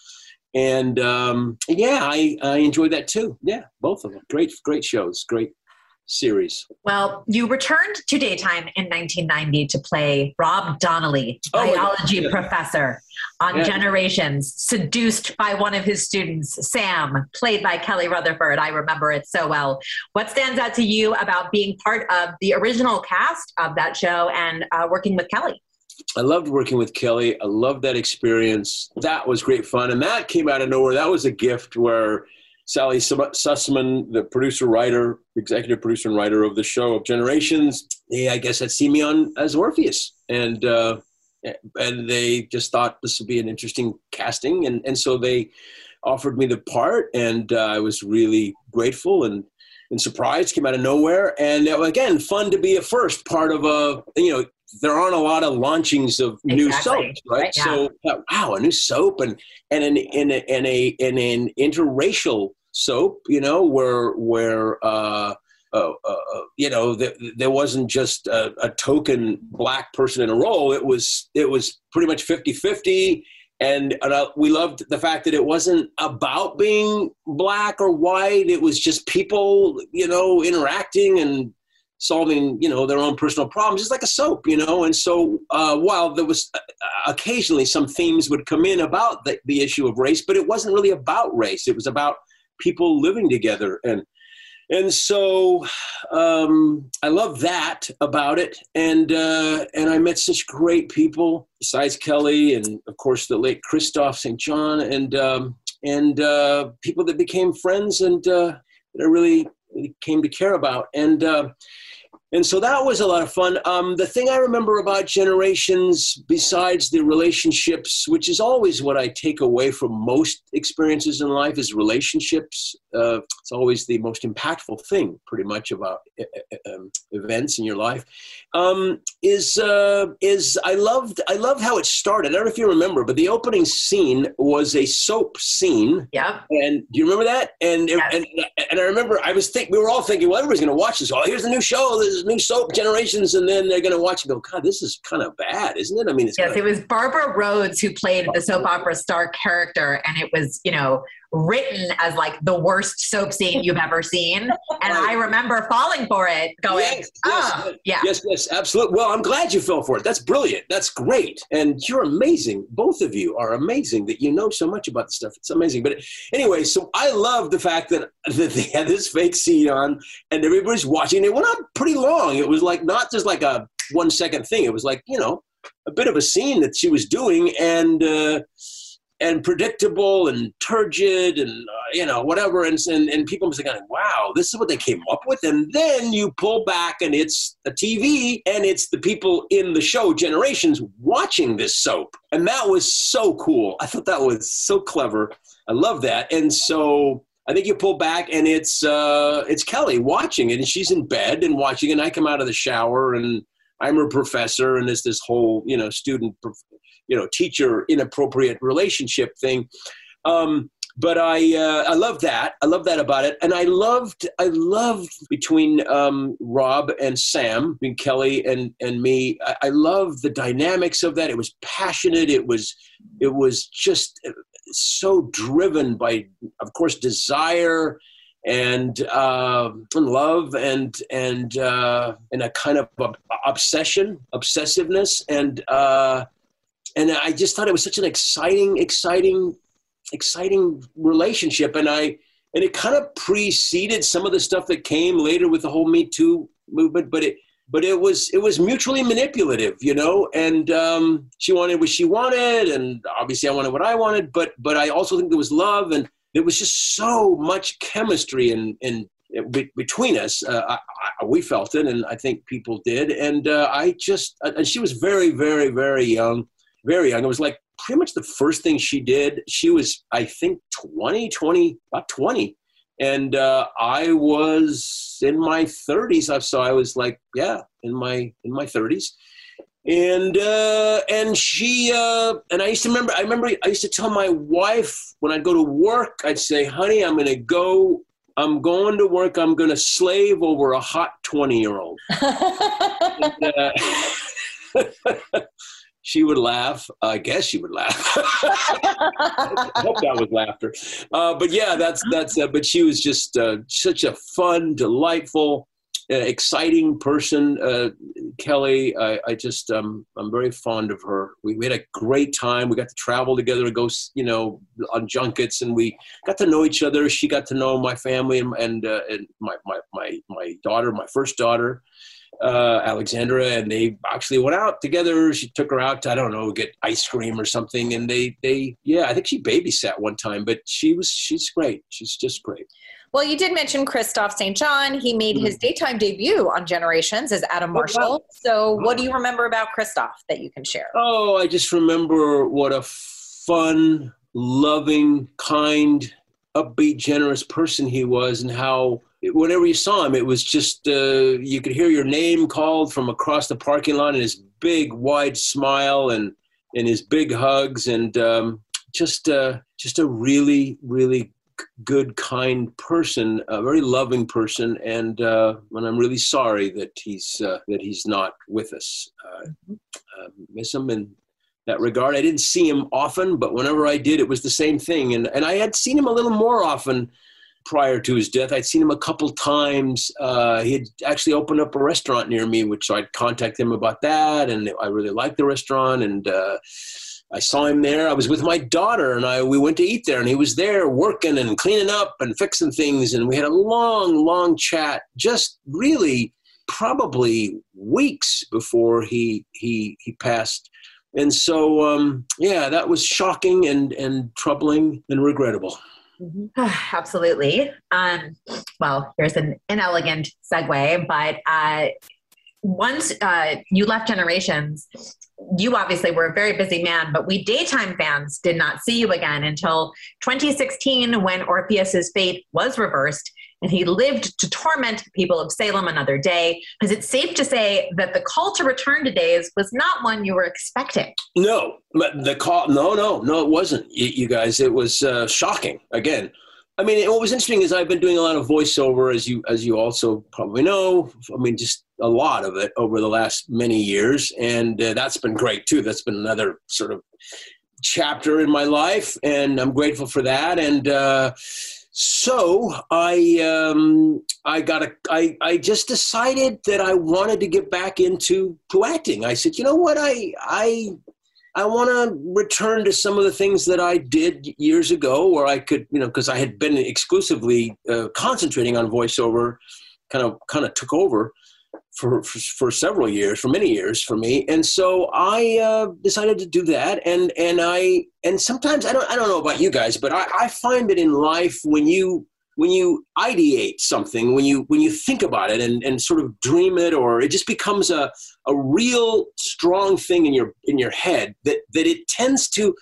and um, yeah, I, I enjoyed that too. Yeah, both of them. Great, great shows. Great series. Well, you returned to daytime in 1990 to play Rob Donnelly, oh, biology yeah. professor on yeah. Generations, seduced by one of his students, Sam, played by Kelly Rutherford. I remember it so well. What stands out to you about being part of the original cast of that show and uh, working with Kelly? I loved working with Kelly. I loved that experience. That was great fun. And that came out of nowhere. That was a gift where Sally Sussman, the producer, writer, executive producer, and writer of the show of Generations, they, I guess, had seen me on as Orpheus. And, uh, and they just thought this would be an interesting casting. And, and so they offered me the part. And uh, I was really grateful and, and surprised, came out of nowhere. And uh, again, fun to be a first part of a, you know, there aren't a lot of launchings of exactly. new soaps, right? right yeah. So wow, a new soap and and an in a, in a in an interracial soap, you know, where where uh, uh, uh, you know the, there wasn't just a, a, token black person in a role. It was it was pretty much 50-50. And, and uh, we loved the fact that it wasn't about being black or white. It was just people, you know, interacting and solving you know their own personal problems. Just like a soap you know? And so uh, while there was uh, occasionally some themes would come in about the, the issue of race but it wasn't really about race. It was about people living together. And and so um, I love that about it, and uh, and I met such great people besides Kelly, and of course the late Kristoff St. John, and um, and uh, people that became friends, and uh, that I really came to care about. And uh, and so that was a lot of fun. Um, the thing I remember about Generations, besides the relationships, which is always what I take away from most experiences in life, is relationships. Uh, it's always the most impactful thing, pretty much, about um, events in your life. Um, is uh, is I loved I loved how it started. I don't know if you remember, but the opening scene was a soap scene. Yeah. And do you remember that? And yes. and, and I remember I was think we were all thinking, well, everybody's going to watch this. Oh, here's the new show. This new soap generations, and then they're going to watch and go, God, this is kind of bad, isn't it? I mean, yes, kinda- it was Barbara Rhoades who played the soap opera star character, and it was, you know, written as like the worst soap scene you've ever seen. [laughs] And I remember falling for it, going, yes, oh, yes, yeah. Yes, yes, absolutely. Well, I'm glad you fell for it. That's brilliant. That's great. And you're amazing. Both of you are amazing that you know so much about the stuff. It's amazing. But anyway, so I love the fact that, [laughs] that they had this fake scene on and everybody's watching. It went on pretty long. It was like not just like a one second thing. It was like, you know, a bit of a scene that she was doing. And, uh, and predictable and turgid and uh, you know whatever. And, and and people must going wow this is what they came up with. And then you pull back and it's a tv and it's the people in the show generations watching this soap. And that was so cool. I thought that was so clever. I love that. And so I think you pull back and it's uh, it's Kelly watching it and she's in bed and watching and I come out of the shower and I'm her professor and it's this whole you know student you know teacher inappropriate relationship thing. Um, but I uh, I love that. I love that about it, and I loved I loved between um, Rob and Sam, between Kelly and and me. I, I love the dynamics of that. It was passionate. It was it was just so driven by, of course, desire and uh, love and and uh, and a kind of obsession, obsessiveness, and uh, and I just thought it was such an exciting, exciting, exciting relationship. And I and it kind of preceded some of the stuff that came later with the whole Me Too movement. But it but it was it was mutually manipulative, you know. And um, she wanted what she wanted, and obviously I wanted what I wanted. But but I also think there was love, and there was just so much chemistry and and between us, uh, I, I, we felt it, and I think people did. And uh, I just, and she was very, very, very young very young. It was like pretty much the first thing she did. She was, I think, 20, 20, about 20. And uh, I was in my 30s. So I was like, yeah, in my in my 30s. And uh, and she uh, and I used to remember. I remember I used to tell my wife when I'd go to work, I'd say, "Honey, I'm going to go I'm going to work. I'm going to slave over a hot 20 year old. [laughs] uh, [laughs] she would laugh. I guess she would laugh. [laughs] I hope that was laughter. Uh, but yeah, that's that's. Uh, but she was just uh, such a fun, delightful, uh, exciting person. Uh, Kelly, I, I just um, I'm very fond of her. We, had a great time. We got to travel together and go, you know, on junkets, and we got to know each other. She got to know my family and and, uh, and my, my my my daughter, my first daughter uh, Alexandra, and they actually went out together. She took her out to I don't know get ice cream or something, and they they yeah I think she babysat one time, but she was she's great. She's just great. Well, you did mention Kristoff St. John. He made mm-hmm. his daytime debut on Generations as Adam Marshall. Oh, wow. So, what do you remember about Kristoff that you can share? Oh, I just remember what a fun, loving, kind, upbeat, generous person he was, and how whenever you saw him, it was just uh, you could hear your name called from across the parking lot, and his big wide smile and and his big hugs, and um, just uh, just a really really good, kind person, a very loving person, and uh, and I'm really sorry that he's uh, that he's not with us. Uh, uh, miss him in that regard. I didn't see him often, but whenever I did, it was the same thing, and and I had seen him a little more often prior to his death. I'd seen him a couple times. Uh, he had actually opened up a restaurant near me, which I'd contact him about that, and I really liked the restaurant. And uh, I saw him there. I was with my daughter, and I we went to eat there, and he was there working and cleaning up and fixing things, and we had a long, long chat. Just really, probably weeks before he he he passed. And so, um, yeah, that was shocking and, and troubling and regrettable. Mm-hmm. [sighs] Absolutely. Um, well, here's an inelegant segue, but uh, once uh, you left Generations, you obviously were a very busy man, but we daytime fans did not see you again until 2016 when Orpheus's fate was reversed and he lived to torment the people of Salem another day. Is it safe to say that the call to return to days was not one you were expecting? No, the call, no, no, no, it wasn't, you guys. It was uh, shocking. Again, I mean, what was interesting is I've been doing a lot of voiceover, as you as you also probably know. I mean, just a lot of it over the last many years, and uh, that's been great too. That's been another sort of chapter in my life, and I'm grateful for that. And uh, so I um, I got a I I just decided that I wanted to get back into to acting. I said, you know what, I I I want to return to some of the things that I did years ago, where I could, you know, because I had been exclusively uh, concentrating on voiceover, kind of, kind of took over for, for, for several years, for many years for me, and so I uh, decided to do that. And and I and sometimes I don't I don't know about you guys, but I, I find that in life when you when you ideate something, when you when you think about it and, and sort of dream it, or it just becomes a, a real strong thing in your in your head that that it tends to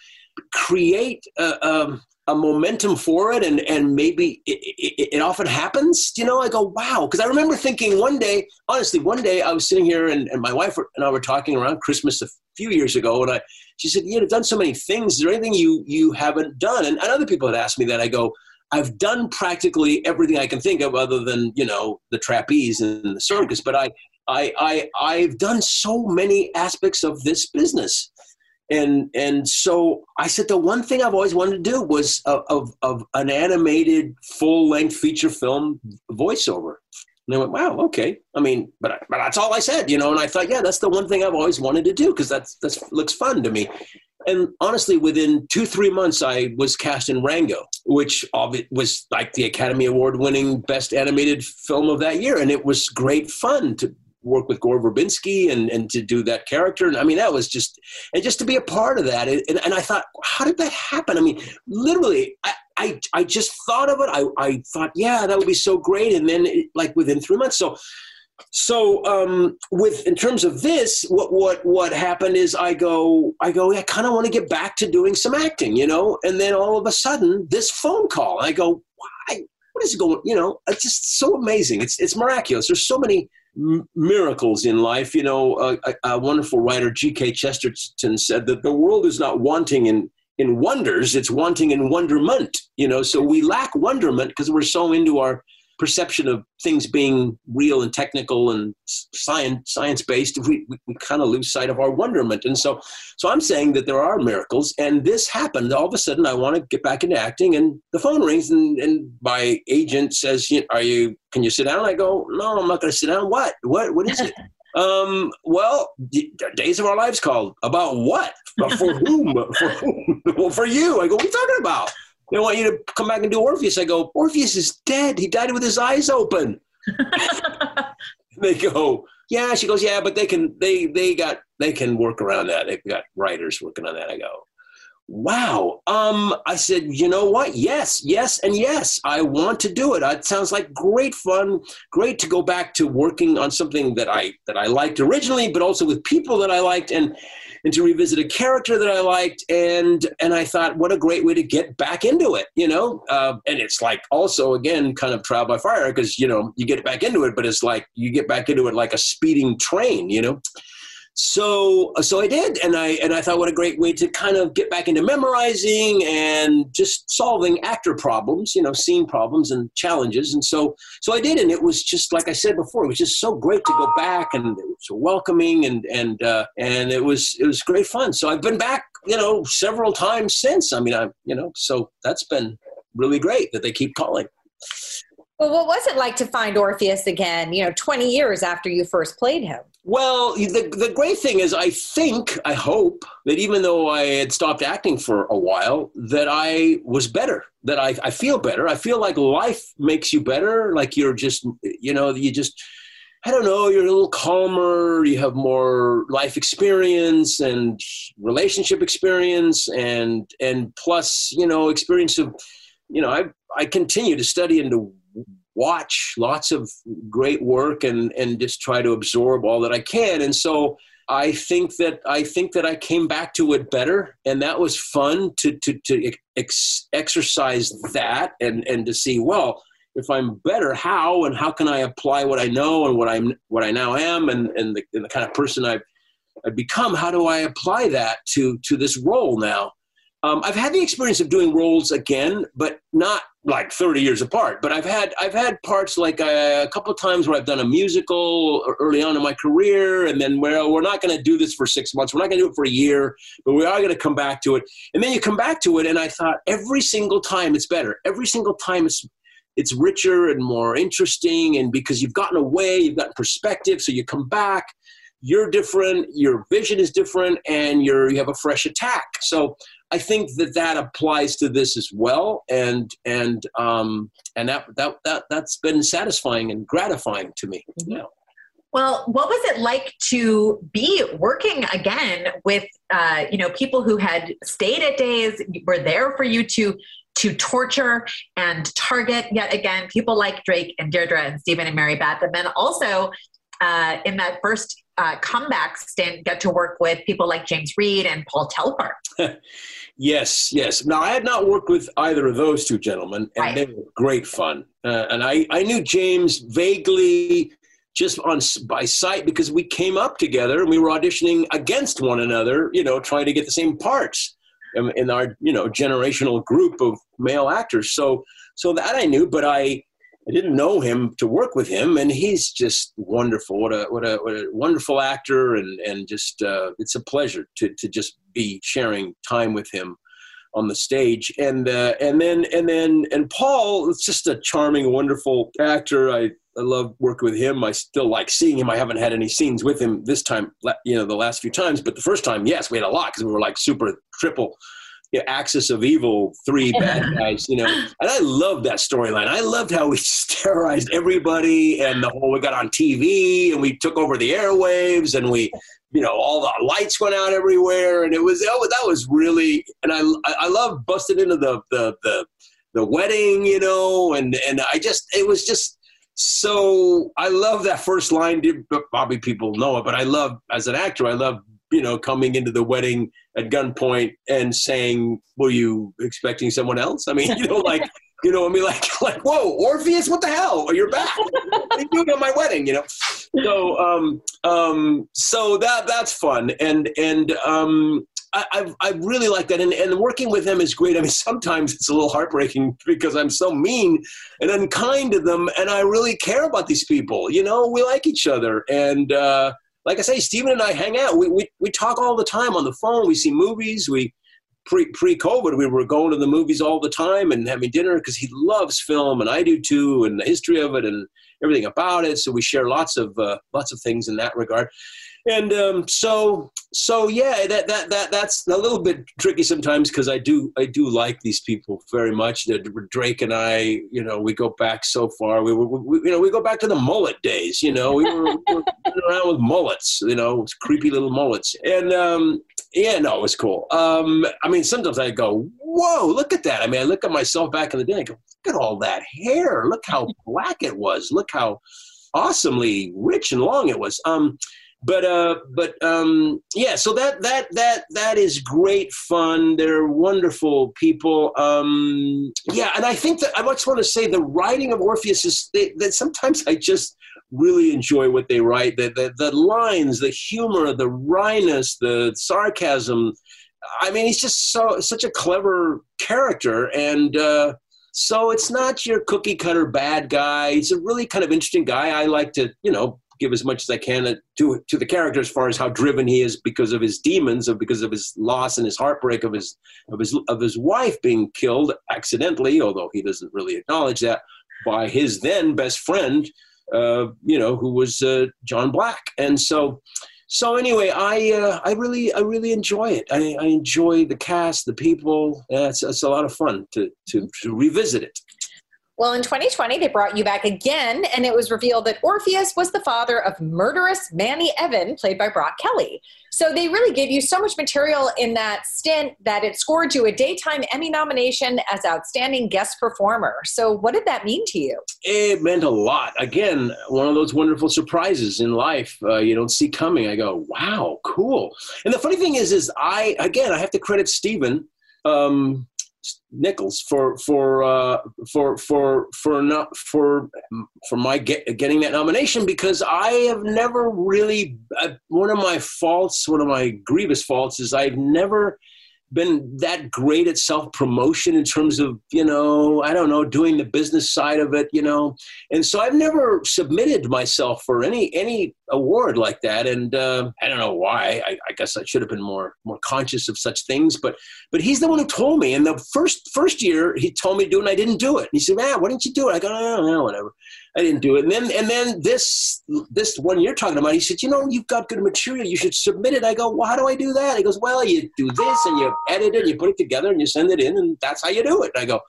create a, a, a momentum for it, and and maybe it, it, it often happens. You know, I go wow, because I remember thinking one day, honestly, one day I was sitting here and, and my wife and I were talking around Christmas a few years ago, and I she said, "You've done so many things. Is there anything you you haven't done?" And, and other people had asked me that. I go I've done practically everything I can think of, other than you know the trapeze and the circus. But I, I, I, I've done so many aspects of this business, and and so I said the one thing I've always wanted to do was of of, an animated full length feature film voiceover. And I went, wow, okay. I mean, but but that's all I said, you know. And I thought, yeah, that's the one thing I've always wanted to do because that's that's looks fun to me and honestly, within two three months, I was cast in Rango, which was like the Academy Award winning best animated film of that year, and it was great fun to work with Gore Verbinski and, and to do that character. And I mean, that was just, and just to be a part of that. And, and I thought, how did that happen? I mean, literally, I, I, I just thought of it. I, I thought, yeah, that would be so great. And then, it, like, within three months. So, so um, with in terms of this what what what happened is i go i go i kind of want to get back to doing some acting you know and then all of a sudden this phone call i go why what is going you know it's just so amazing it's it's miraculous there's so many miracles in life. You know a, a wonderful writer gk chesterton said that the world is not wanting in in wonders it's wanting in wonderment you know so we lack wonderment because we're so into our perception of things being real and technical and science science based, we, we, we kind of lose sight of our wonderment. And so, so I'm saying that there are miracles, and this happened. All of a sudden, I want to get back into acting, and the phone rings, and, and my agent says, "Are you? Can you sit down?" I go, "No, I'm not going to sit down. What? What? What is it?" [laughs] Um, well, Days of Our Lives called. About what? For whom? [laughs] for whom? Well, for you. I go, what are you talking about? They want you to come back and do Orpheus. I go, Orpheus is dead. He died with his eyes open. [laughs] they go, yeah. She goes, yeah, but they can, they, they got, they can work around that. They've got writers working on that. I go, wow. Um, I said, you know what? Yes, yes, and yes. I want to do it. It sounds like great fun. Great to go back to working on something that I that I liked originally, but also with people that I liked and and to revisit a character that I liked. And and I thought, what a great way to get back into it, you know. Uh, and it's like also again kind of trial by fire because you know you get back into it, but it's like you get back into it like a speeding train, you know so so I did, and I and I thought what a great way to kind of get back into memorizing and just solving actor problems, you know, scene problems and challenges. And so so I did, and it was just like I said before, it was just so great to go back and so welcoming and and uh, and it was it was great fun. So I've been back, you know, several times since. I mean, I you know, so that's been really great that they keep calling. Well, what was it like to find Orpheus again, you know, 20 years after you first played him? Well, the, the great thing is, I think, I hope that even though I had stopped acting for a while, that I was better, that I, I feel better. I feel like life makes you better. Like you're just, you know, you just, I don't know, you're a little calmer, you have more life experience and relationship experience and, and plus, you know, experience of you know, I I continue to study and to watch lots of great work and and just try to absorb all that I can. And so I think that I think that I came back to it better, and that was fun to to to ex- exercise that and and to see well if I'm better, how and how can I apply what I know and what I'm what I now am and and the, and the kind of person I've, I've become? How do I apply that to to this role now? Um, I've had the experience of doing roles again, but not like 30 years apart. But I've had I've had parts like a, uh, a couple times where I've done a musical early on in my career, and then well, we're not going to do this for six months. We're not going to do it for a year, but we are going to come back to it. And then you come back to it, and I thought every single time it's better. Every single time it's it's richer and more interesting, and because you've gotten away, you've got perspective, so you come back you're different, your vision is different, and you're you have a fresh attack. So I think that that applies to this as well, and and um, and that that that that's been satisfying and gratifying to me. Mm-hmm. Yeah. Well, what was it like to be working again with uh, you know people who had stayed at days, were there for you to to torture and target yet again people like Drake and Deidre and Stephen and Mary Beth, and then also uh, in that first uh, comeback stint, get to work with people like James Read and Paul Telfer. [laughs] yes, yes. Now, I had not worked with either of those two gentlemen, and right. they were great fun. Uh, and I, I knew James vaguely just on by sight because we came up together and we were auditioning against one another, you know, trying to get the same parts in, in our, you know, generational group of male actors. So, so that I knew, but I, I didn't know him to work with him, and he's just wonderful. What a what a, what a wonderful actor, and and just uh, it's a pleasure to to just be sharing time with him on the stage. And uh, and then and then and Paul, it's just a charming, wonderful actor. I I love working with him. I still like seeing him. I haven't had any scenes with him this time, you know, the last few times, but the first time, yes, we had a lot because we were like super triple you know, axis of evil, three [laughs] bad guys, you know. And I loved that storyline. I loved how we [laughs] terrorized everybody and the whole we got on TV and we took over the airwaves and we, you know, all the lights went out everywhere and it was oh, that was really and I I love busting into the the the the wedding, you know, and and I just it was just so I love that first line. Probably people know it, but I love as an actor, I love you know coming into the wedding at gunpoint and saying, "Were you expecting someone else?" I mean, you know, like. [laughs] You know, I mean, like, [laughs] like, whoa, Orpheus, what the hell? You're back. what are you doing at my wedding? You know, so, um, um, so that that's fun, and and um, I, I, I really like that, and, and working with them is great. I mean, [laughs] sometimes it's a little heartbreaking because I'm so mean and unkind to them, and I really care about these people. You know, we like each other, and uh, like I say, Stephen and I hang out. We, we, we talk all the time on the phone. We see movies. We pre pre COVID, we were going to the movies all the time and having dinner because he loves film and I do too, and the history of it and everything about it. So we share lots of uh, lots of things in that regard and um, so so yeah that that that that's a little bit tricky sometimes because I do I do like these people very much. Drake and I, you know, we go back so far. We, we, you know we go back to the mullet days. You know, we were, we were around with mullets. You know, creepy little mullets. And um, yeah, no, it was cool. Um, I mean, sometimes I go, whoa, look at that. I mean, I look at myself back in the day. I go, look at all that hair. Look how black it was. Look how awesomely rich and long it was. Um, but uh but um yeah so that that that that is great fun they're wonderful people um yeah and i think that i just want to say the writing of orpheus is they, that sometimes i just really enjoy what they write the, the the lines the humor the wryness the sarcasm i mean he's just so such a clever character and uh so it's not your cookie cutter bad guy. He's a really kind of interesting guy. I like to, you know, give as much as I can to to the character as far as how driven he is because of his demons, of because of his loss and his heartbreak of his of his of his wife being killed accidentally, although he doesn't really acknowledge that by his then best friend, uh, you know, who was uh, John Black, and so. So anyway, I uh, I really I really enjoy it. I, I enjoy the cast, the people. It's, it's a lot of fun to, to, to revisit it. Well, in 2020, they brought you back again, and it was revealed that Orpheus was the father of murderous Manny Evan, played by Brock Kelly. So they really gave you so much material in that stint that it scored you a Daytime Emmy nomination as Outstanding Guest Performer. So, what did that mean to you? It meant a lot. Again, one of those wonderful surprises in life uh, you don't see coming. I go, wow, cool. And the funny thing is, is I again I have to credit Stephen. Um, Nichols for for uh, for for for not for for my get, getting that nomination because I have never really uh, one of my faults one of my grievous faults is I've never been that great at self promotion in terms of you know I don't know doing the business side of it you know? And so I've never submitted myself for any any award like that. And uh, I don't know why. I, I, guess I should have been more more conscious of such things. But but he's the one who told me. And the first first year he told me to do it and I didn't do it. And he said man why didn't you do it? I go oh, no whatever I didn't do it. And then and then this this one you're talking about, he said, you know, you've got good material. You should submit it. I go, well, how do I do that? He goes, well, you do this and you edit it, and you put it together, and you send it in, and that's how you do it. And I go,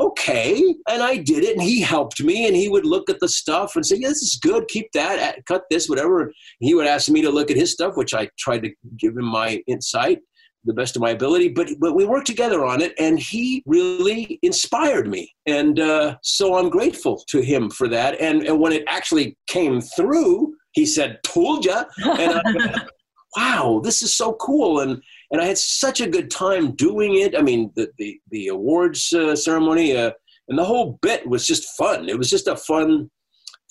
okay. And I did it, and he helped me, and he would look at the stuff and say, yeah, this is good. Keep that. Cut this, whatever. And he would ask me to look at his stuff, which I tried to give him my insight the best of my ability. But but we worked together on it, and he really inspired me, and uh, so I'm grateful to him for that. And and when it actually came through, he said, "Told ya," and I, [laughs] wow, this is so cool, and and I had such a good time doing it. I mean, the the the awards uh, ceremony. Uh, and the whole bit was just fun. It was just a fun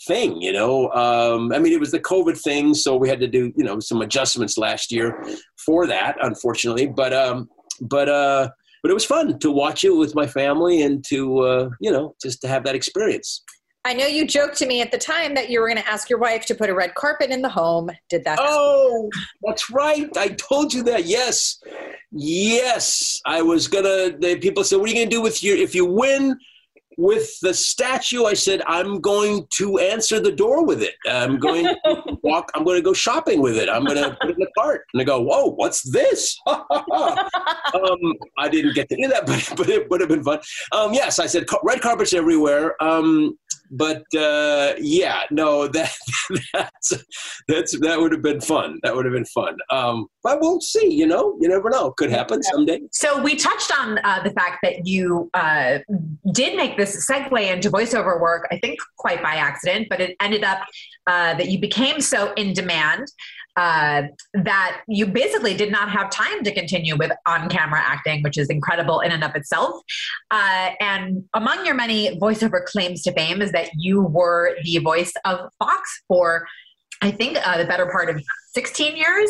thing, you know. Um, I mean, it was the COVID thing, so we had to do, you know, some adjustments last year for that, unfortunately. But um, but uh, but it was fun to watch it with my family and to uh, you know just to have that experience. I know you joked to me at the time that you were going to ask your wife to put a red carpet in the home. Did that? Oh, that's right. I told you that. Yes, yes. I was gonna. The people said, "What are you going to do with your if you win?" With the statue, I said, I'm going to answer the door with it. I'm going to [laughs] walk, I'm going to go shopping with it. I'm going [laughs] to put it in the cart. And I go, whoa, what's this? [laughs] um, I didn't get to do that, but, but it would have been fun. Um, yes, I said, red carpets everywhere. Um, but uh, yeah, no, [laughs] that that's that's that would have been fun. That would have been fun. Um, but we'll see. You know, you never know. Could happen someday. So we touched on uh, the fact that you uh, did make this segue into voiceover work. I think quite by accident, but it ended up uh, that you became so in demand uh, that you basically did not have time to continue with on camera acting, which is incredible in and of itself. Uh, and among your many voiceover claims to fame is that you were the voice of Fox for, I think, uh, the better part of 16 years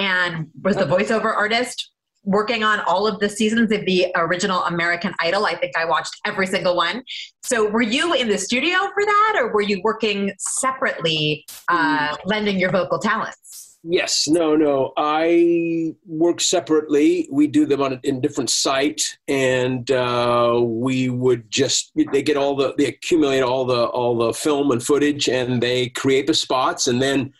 and was the voiceover artist working on all of the seasons of the original American Idol. I think I watched every single one. So, were you in the studio for that, or were you working separately, uh, lending your vocal talents? Yes, no, no. I work separately. We do them on a in different site, and uh, we would just they get all the they accumulate all the all the film and footage, and they create the spots, and then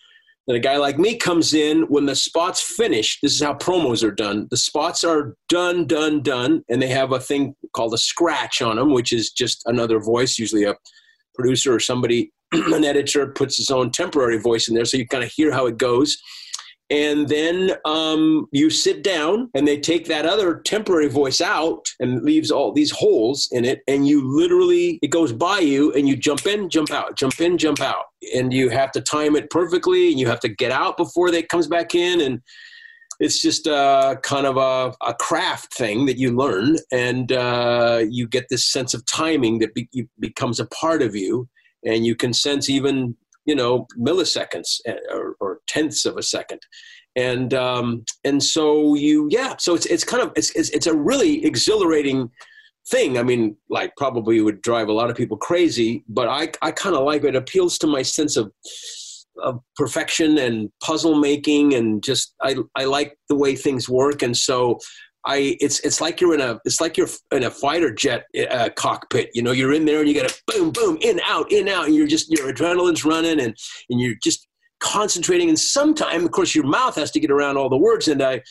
then a guy like me comes in when the spots finished. This is how promos are done. The spots are done, done, done, and they have a thing called a scratch on them, which is just another voice, usually a producer or somebody [clears throat] an editor puts his own temporary voice in there so you kind of hear how it goes. And then um, you sit down and they take that other temporary voice out and leaves all these holes in it and you literally it goes by you and you jump in jump out jump in jump out. And you have to time it perfectly and you have to get out before it comes back in and it's just a kind of a, a craft thing that you learn and uh, you get this sense of timing that be, becomes a part of you and you can sense even you know milliseconds eh, or, or tenths of a second. And um, and so you yeah so it's it's kind of it's, it's it's a really exhilarating thing. I mean like probably would drive a lot of people crazy but i i kind of like it. it appeals to my sense of of perfection and puzzle making and just i i like the way things work. And so I it's it's like you're in a it's like you're in a fighter jet uh, cockpit. You know, you're in there and you got to boom boom in out in out, and you're just your adrenaline's running and and you're just concentrating. And sometimes, of course, your mouth has to get around all the words. And I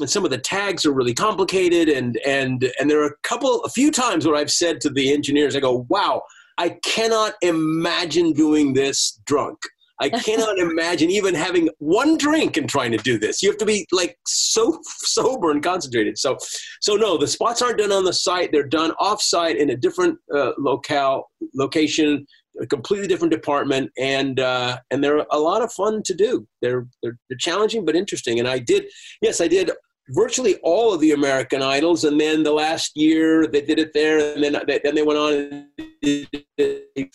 and some of the tags are really complicated. And and and there are a couple a few times where I've said to the engineers, I go, wow. I cannot imagine doing this drunk. I cannot imagine even having one drink and trying to do this. You have to be like so [laughs] sober and concentrated. So, so no, the spots aren't done on the site. They're done off-site in a different uh, locale location, a completely different department, and uh, and they're a lot of fun to do. They're, they're they're challenging but interesting. And I did, yes, I did virtually all of the American Idols, and then the last year they did it there, and then they, then they went on.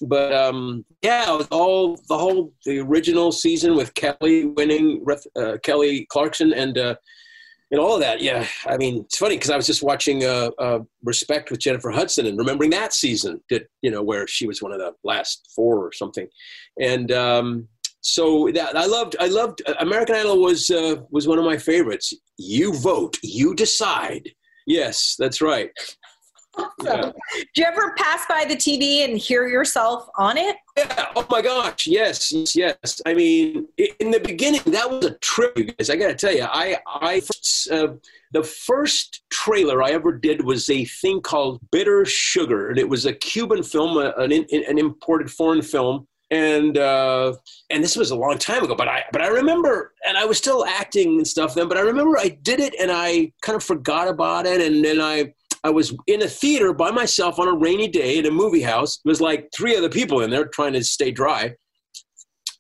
but um, yeah, all the whole the original season with Kelly winning, uh, Kelly Clarkson, and uh, and all of that. Yeah, I mean it's funny because I was just watching uh, uh, Respect with Jennifer Hudson and remembering that season that you know where she was one of the last four or something, and. Um, so that I loved I loved American Idol was uh, was one of my favorites. You vote, you decide. Yes, that's right. Yeah. Do you ever pass by the TV and hear yourself on it? Yeah. Oh my gosh. Yes. Yes. I mean, in the beginning, that was a trip, guys. I got to tell you, I, I, uh, the first trailer I ever did was a thing called Bitter Sugar, and it was a Cuban film, an, an imported foreign film and uh, and this was a long time ago. But I but I remember, and I was still acting and stuff then. But I remember I did it, and I kind of forgot about it, and then I. I was in a theater by myself on a rainy day in a movie house. It was like three other people in there trying to stay dry.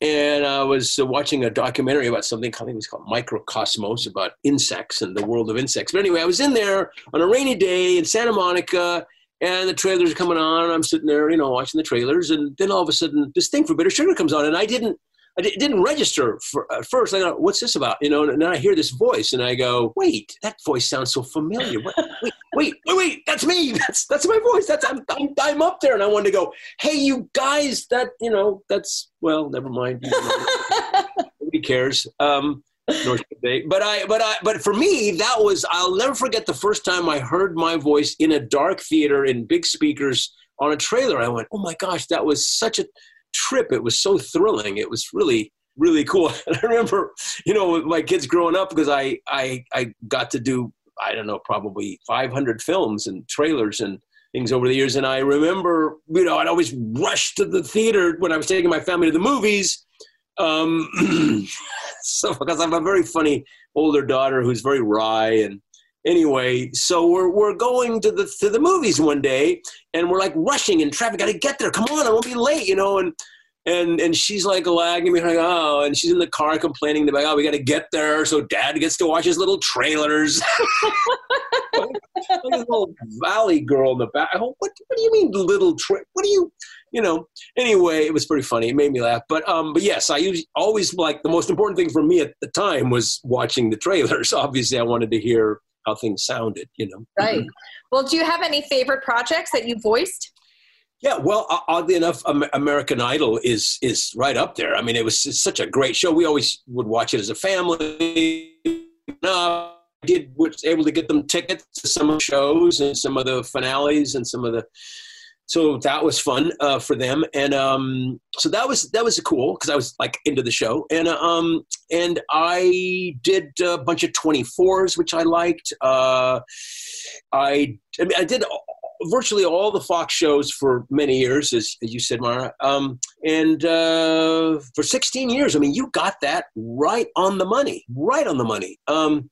And I was watching a documentary about something I think it was called Microcosmos about insects and the world of insects. But anyway, I was in there on a rainy day in Santa Monica and the trailers are coming on and i'm sitting there you know watching the trailers and then all of a sudden this thing for bitter sugar comes on and i didn't I didn't register for, at first. I go, "What's this about?" You know, and then I hear this voice, and I go, "Wait, that voice sounds so familiar. What, wait, wait, wait, wait, that's me. [laughs] That's that's my voice. That's I'm, I'm, I'm up there." And I wanted to go, "Hey, you guys, that you know, that's well, never mind. [laughs] Nobody cares." Um, But I, but I, but for me, that was I'll never forget the first time I heard my voice in a dark theater in big speakers on a trailer. I went, oh my gosh, that was such a trip. It was so thrilling. It was really really cool. [laughs] And I remember, you know, my kids growing up because I I I got to do I don't know probably 500 films and trailers and things over the years. And I remember, you know, I'd always rush to the theater when I was taking my family to the movies um, [clears throat] so because I have a very funny older daughter who's very wry and anyway, so we're we're going to the to the movies one day and we're like rushing in traffic, gotta get there, come on, I won't be late, you know, and and and she's like lagging behind, oh, and she's in the car complaining about, oh, we got to get there, so Dad gets to watch his little trailers. [laughs] little valley girl in the back. What what do you mean little tra- What do you you know? Anyway, it was pretty funny. It made me laugh. But um, but yes, I usually, always like the most important thing for me at the time was watching the trailers. [laughs] Obviously, I wanted to hear how things sounded. You know, right. Well, do you have any favorite projects that you voiced? Yeah, well, oddly enough, American Idol is is right up there. I mean, it was such a great show. We always would watch it as a family. No, I did was able to get them tickets to some shows and some of the finales and some of the. So that was fun uh, for them, and um, so that was that was cool because I was like into the show, and uh, um, and I did a bunch of twenty fours, which I liked. Uh, I I, mean, I did virtually all the Fox shows for many years, as, as you said, Mara. Um, and uh, for 16 years, I mean, you got that right on the money, right on the money. Um,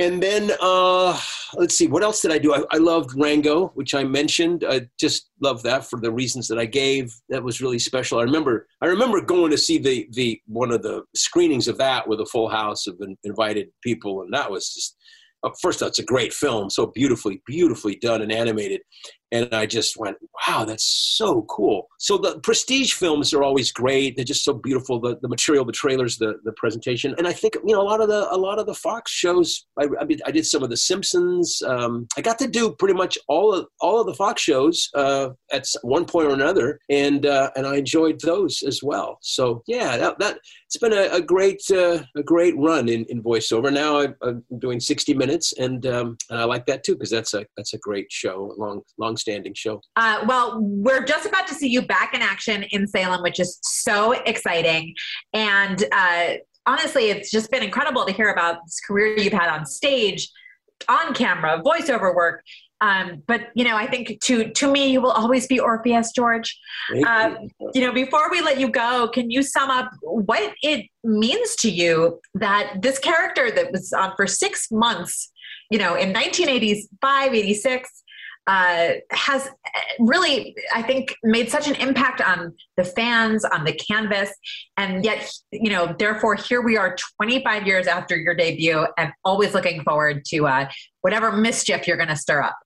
and then uh, let's see, what else did I do? I, I, loved Rango, which I mentioned. I just love that for the reasons that I gave. That was really special. I remember, I remember going to see the the one of the screenings of that with a full house of invited people, and that was just uh, first, that's a great film, so beautifully, beautifully done and animated. And I just went, wow, that's so cool. So the prestige films are always great. They're just so beautiful. The, the material, the trailers, the, the presentation. And I think, you know, a lot of the, a lot of the Fox shows, I, I, mean, I did some of the Simpsons. Um, I got to do pretty much all of, all of the Fox shows uh, at one point or another. And, uh, and I enjoyed those as well. So yeah, that, that it's been a, a great, uh, a great run in, in voiceover. Now I, am doing 60 minutes and, um, and I like that too, because that's a, that's a great show, long, long standing show. Uh, well, we're just about to see you back in action in Salem, which is so exciting. And uh, honestly, it's just been incredible to hear about this career you've had on stage, on camera, voiceover work. Um, but you know, I think to to me, you will always be Orpheus, George. Uh, you know, before we let you go, can you sum up what it means to you that this character that was on for six months, you know, in 1985, 86, uh, has really, I think, made such an impact on the fans, on the canvas. And yet, you know, therefore, here we are 25 years after your debut and always looking forward to uh, whatever mischief you're going to stir up.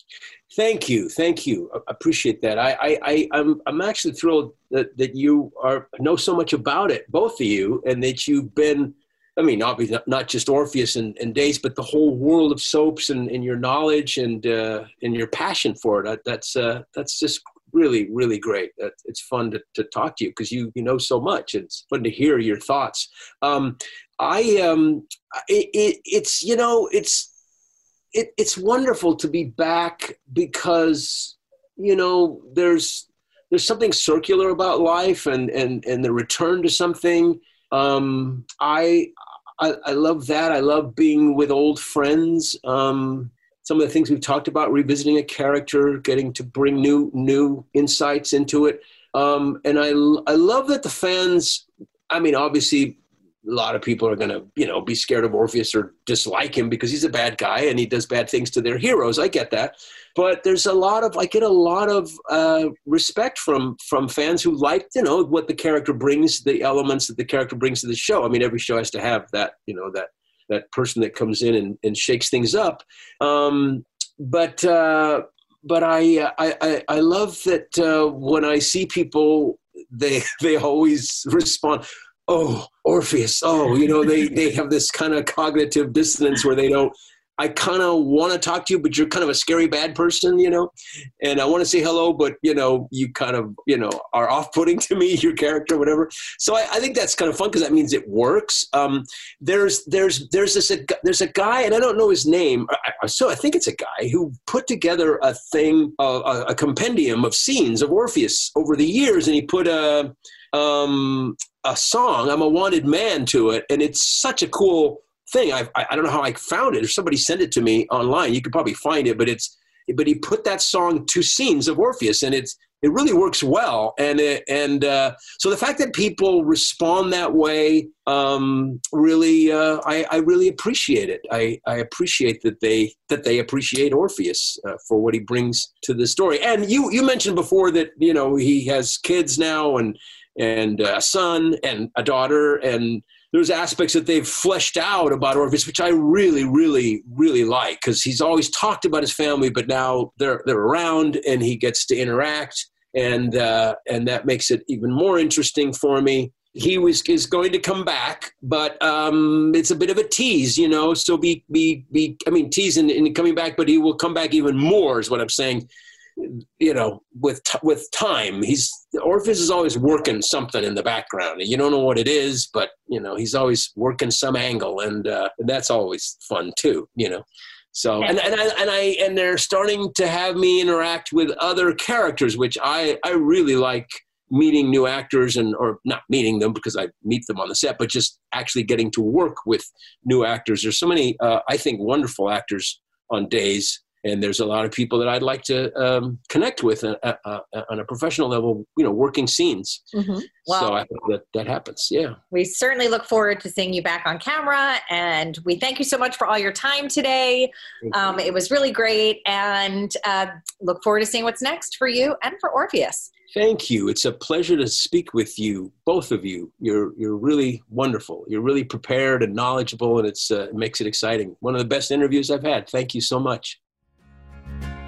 Thank you, thank you. I appreciate that. I, I, I, I'm, I'm actually thrilled that, that you are know so much about it, both of you, and that you've been I mean, obviously not just Orpheus and, and Days, but the whole world of soaps and, and your knowledge and uh, and your passion for it. That's uh, that's just really really great. It's fun to, to talk to you because you you know so much. It's fun to hear your thoughts. Um, I um, it, it, it's you know it's it, it's wonderful to be back because you know there's there's something circular about life and and and the return to something um, I, I, I love that. I love being with old friends. Um, some of the things we've talked about, revisiting a character, getting to bring new new insights into it. Um, and I I love that the fans. I mean, obviously, a lot of people are going to you know be scared of Orpheus or dislike him because he's a bad guy and he does bad things to their heroes. I get that, but there's a lot of I get a lot of uh, respect from from fans who like you know what the character brings, the elements that the character brings to the show. I mean, every show has to have that you know that that person that comes in and, and shakes things up. Um, but uh, but I, I I love that uh, when I see people they [laughs] they always respond oh orpheus. Oh you know they they have this kind of cognitive dissonance where they don't i kind of want to talk to you but you're kind of a scary bad person you know? And i want to say hello but you know you kind of you know are off-putting [laughs] to me your character whatever. So i, I think that's kind of fun because that means it works. Um, there's there's there's this a, there's a guy and i don't know his name so i think it's a guy who put together a thing a, a compendium of scenes of orpheus over the years and he put a um, a song. I'm a wanted man to it, and it's such a cool thing. I I don't know how I found it. If somebody sent it to me online, you could probably find it. But it's but he put that song to scenes of Orpheus, and it's it really works well. And it, and uh, so the fact that people respond that way, um, really, uh, I, I really appreciate it. I, I appreciate that they that they appreciate Orpheus uh, for what he brings to the story. And you you mentioned before that you know he has kids now and and a son and a daughter and there's aspects that they've fleshed out about Orpheus, which I really, really, really like because he's always talked about his family, but now they're they're around and he gets to interact, and uh, and that makes it even more interesting for me. He was is going to come back, but um, it's a bit of a tease, you know. So be be be. I mean, tease in, in coming back, but he will come back even more, is what I'm saying you know, with t- with time, he's Orpheus is always working something in the background. You don't know what it is, but you know he's always working some angle, and uh, that's always fun too. You know, so and and I, and I and they're starting to have me interact with other characters, which I I really like meeting new actors and or not meeting them because I meet them on the set, but just actually getting to work with new actors. There's so many uh, I think wonderful actors on days and there's a lot of people that I'd like to um, connect with uh, uh, uh, on a professional level, you know, working scenes. Mm-hmm. Well, so I hope that that happens. Yeah. We certainly look forward to seeing you back on camera, and we thank you so much for all your time today. Um, it was really great, and uh, look forward to seeing what's next for you and for Orpheus. Thank you. It's a pleasure to speak with you, both of you. You're you're really wonderful. You're really prepared and knowledgeable, and it's uh, it makes it exciting. One of the best interviews I've had. Thank you so much.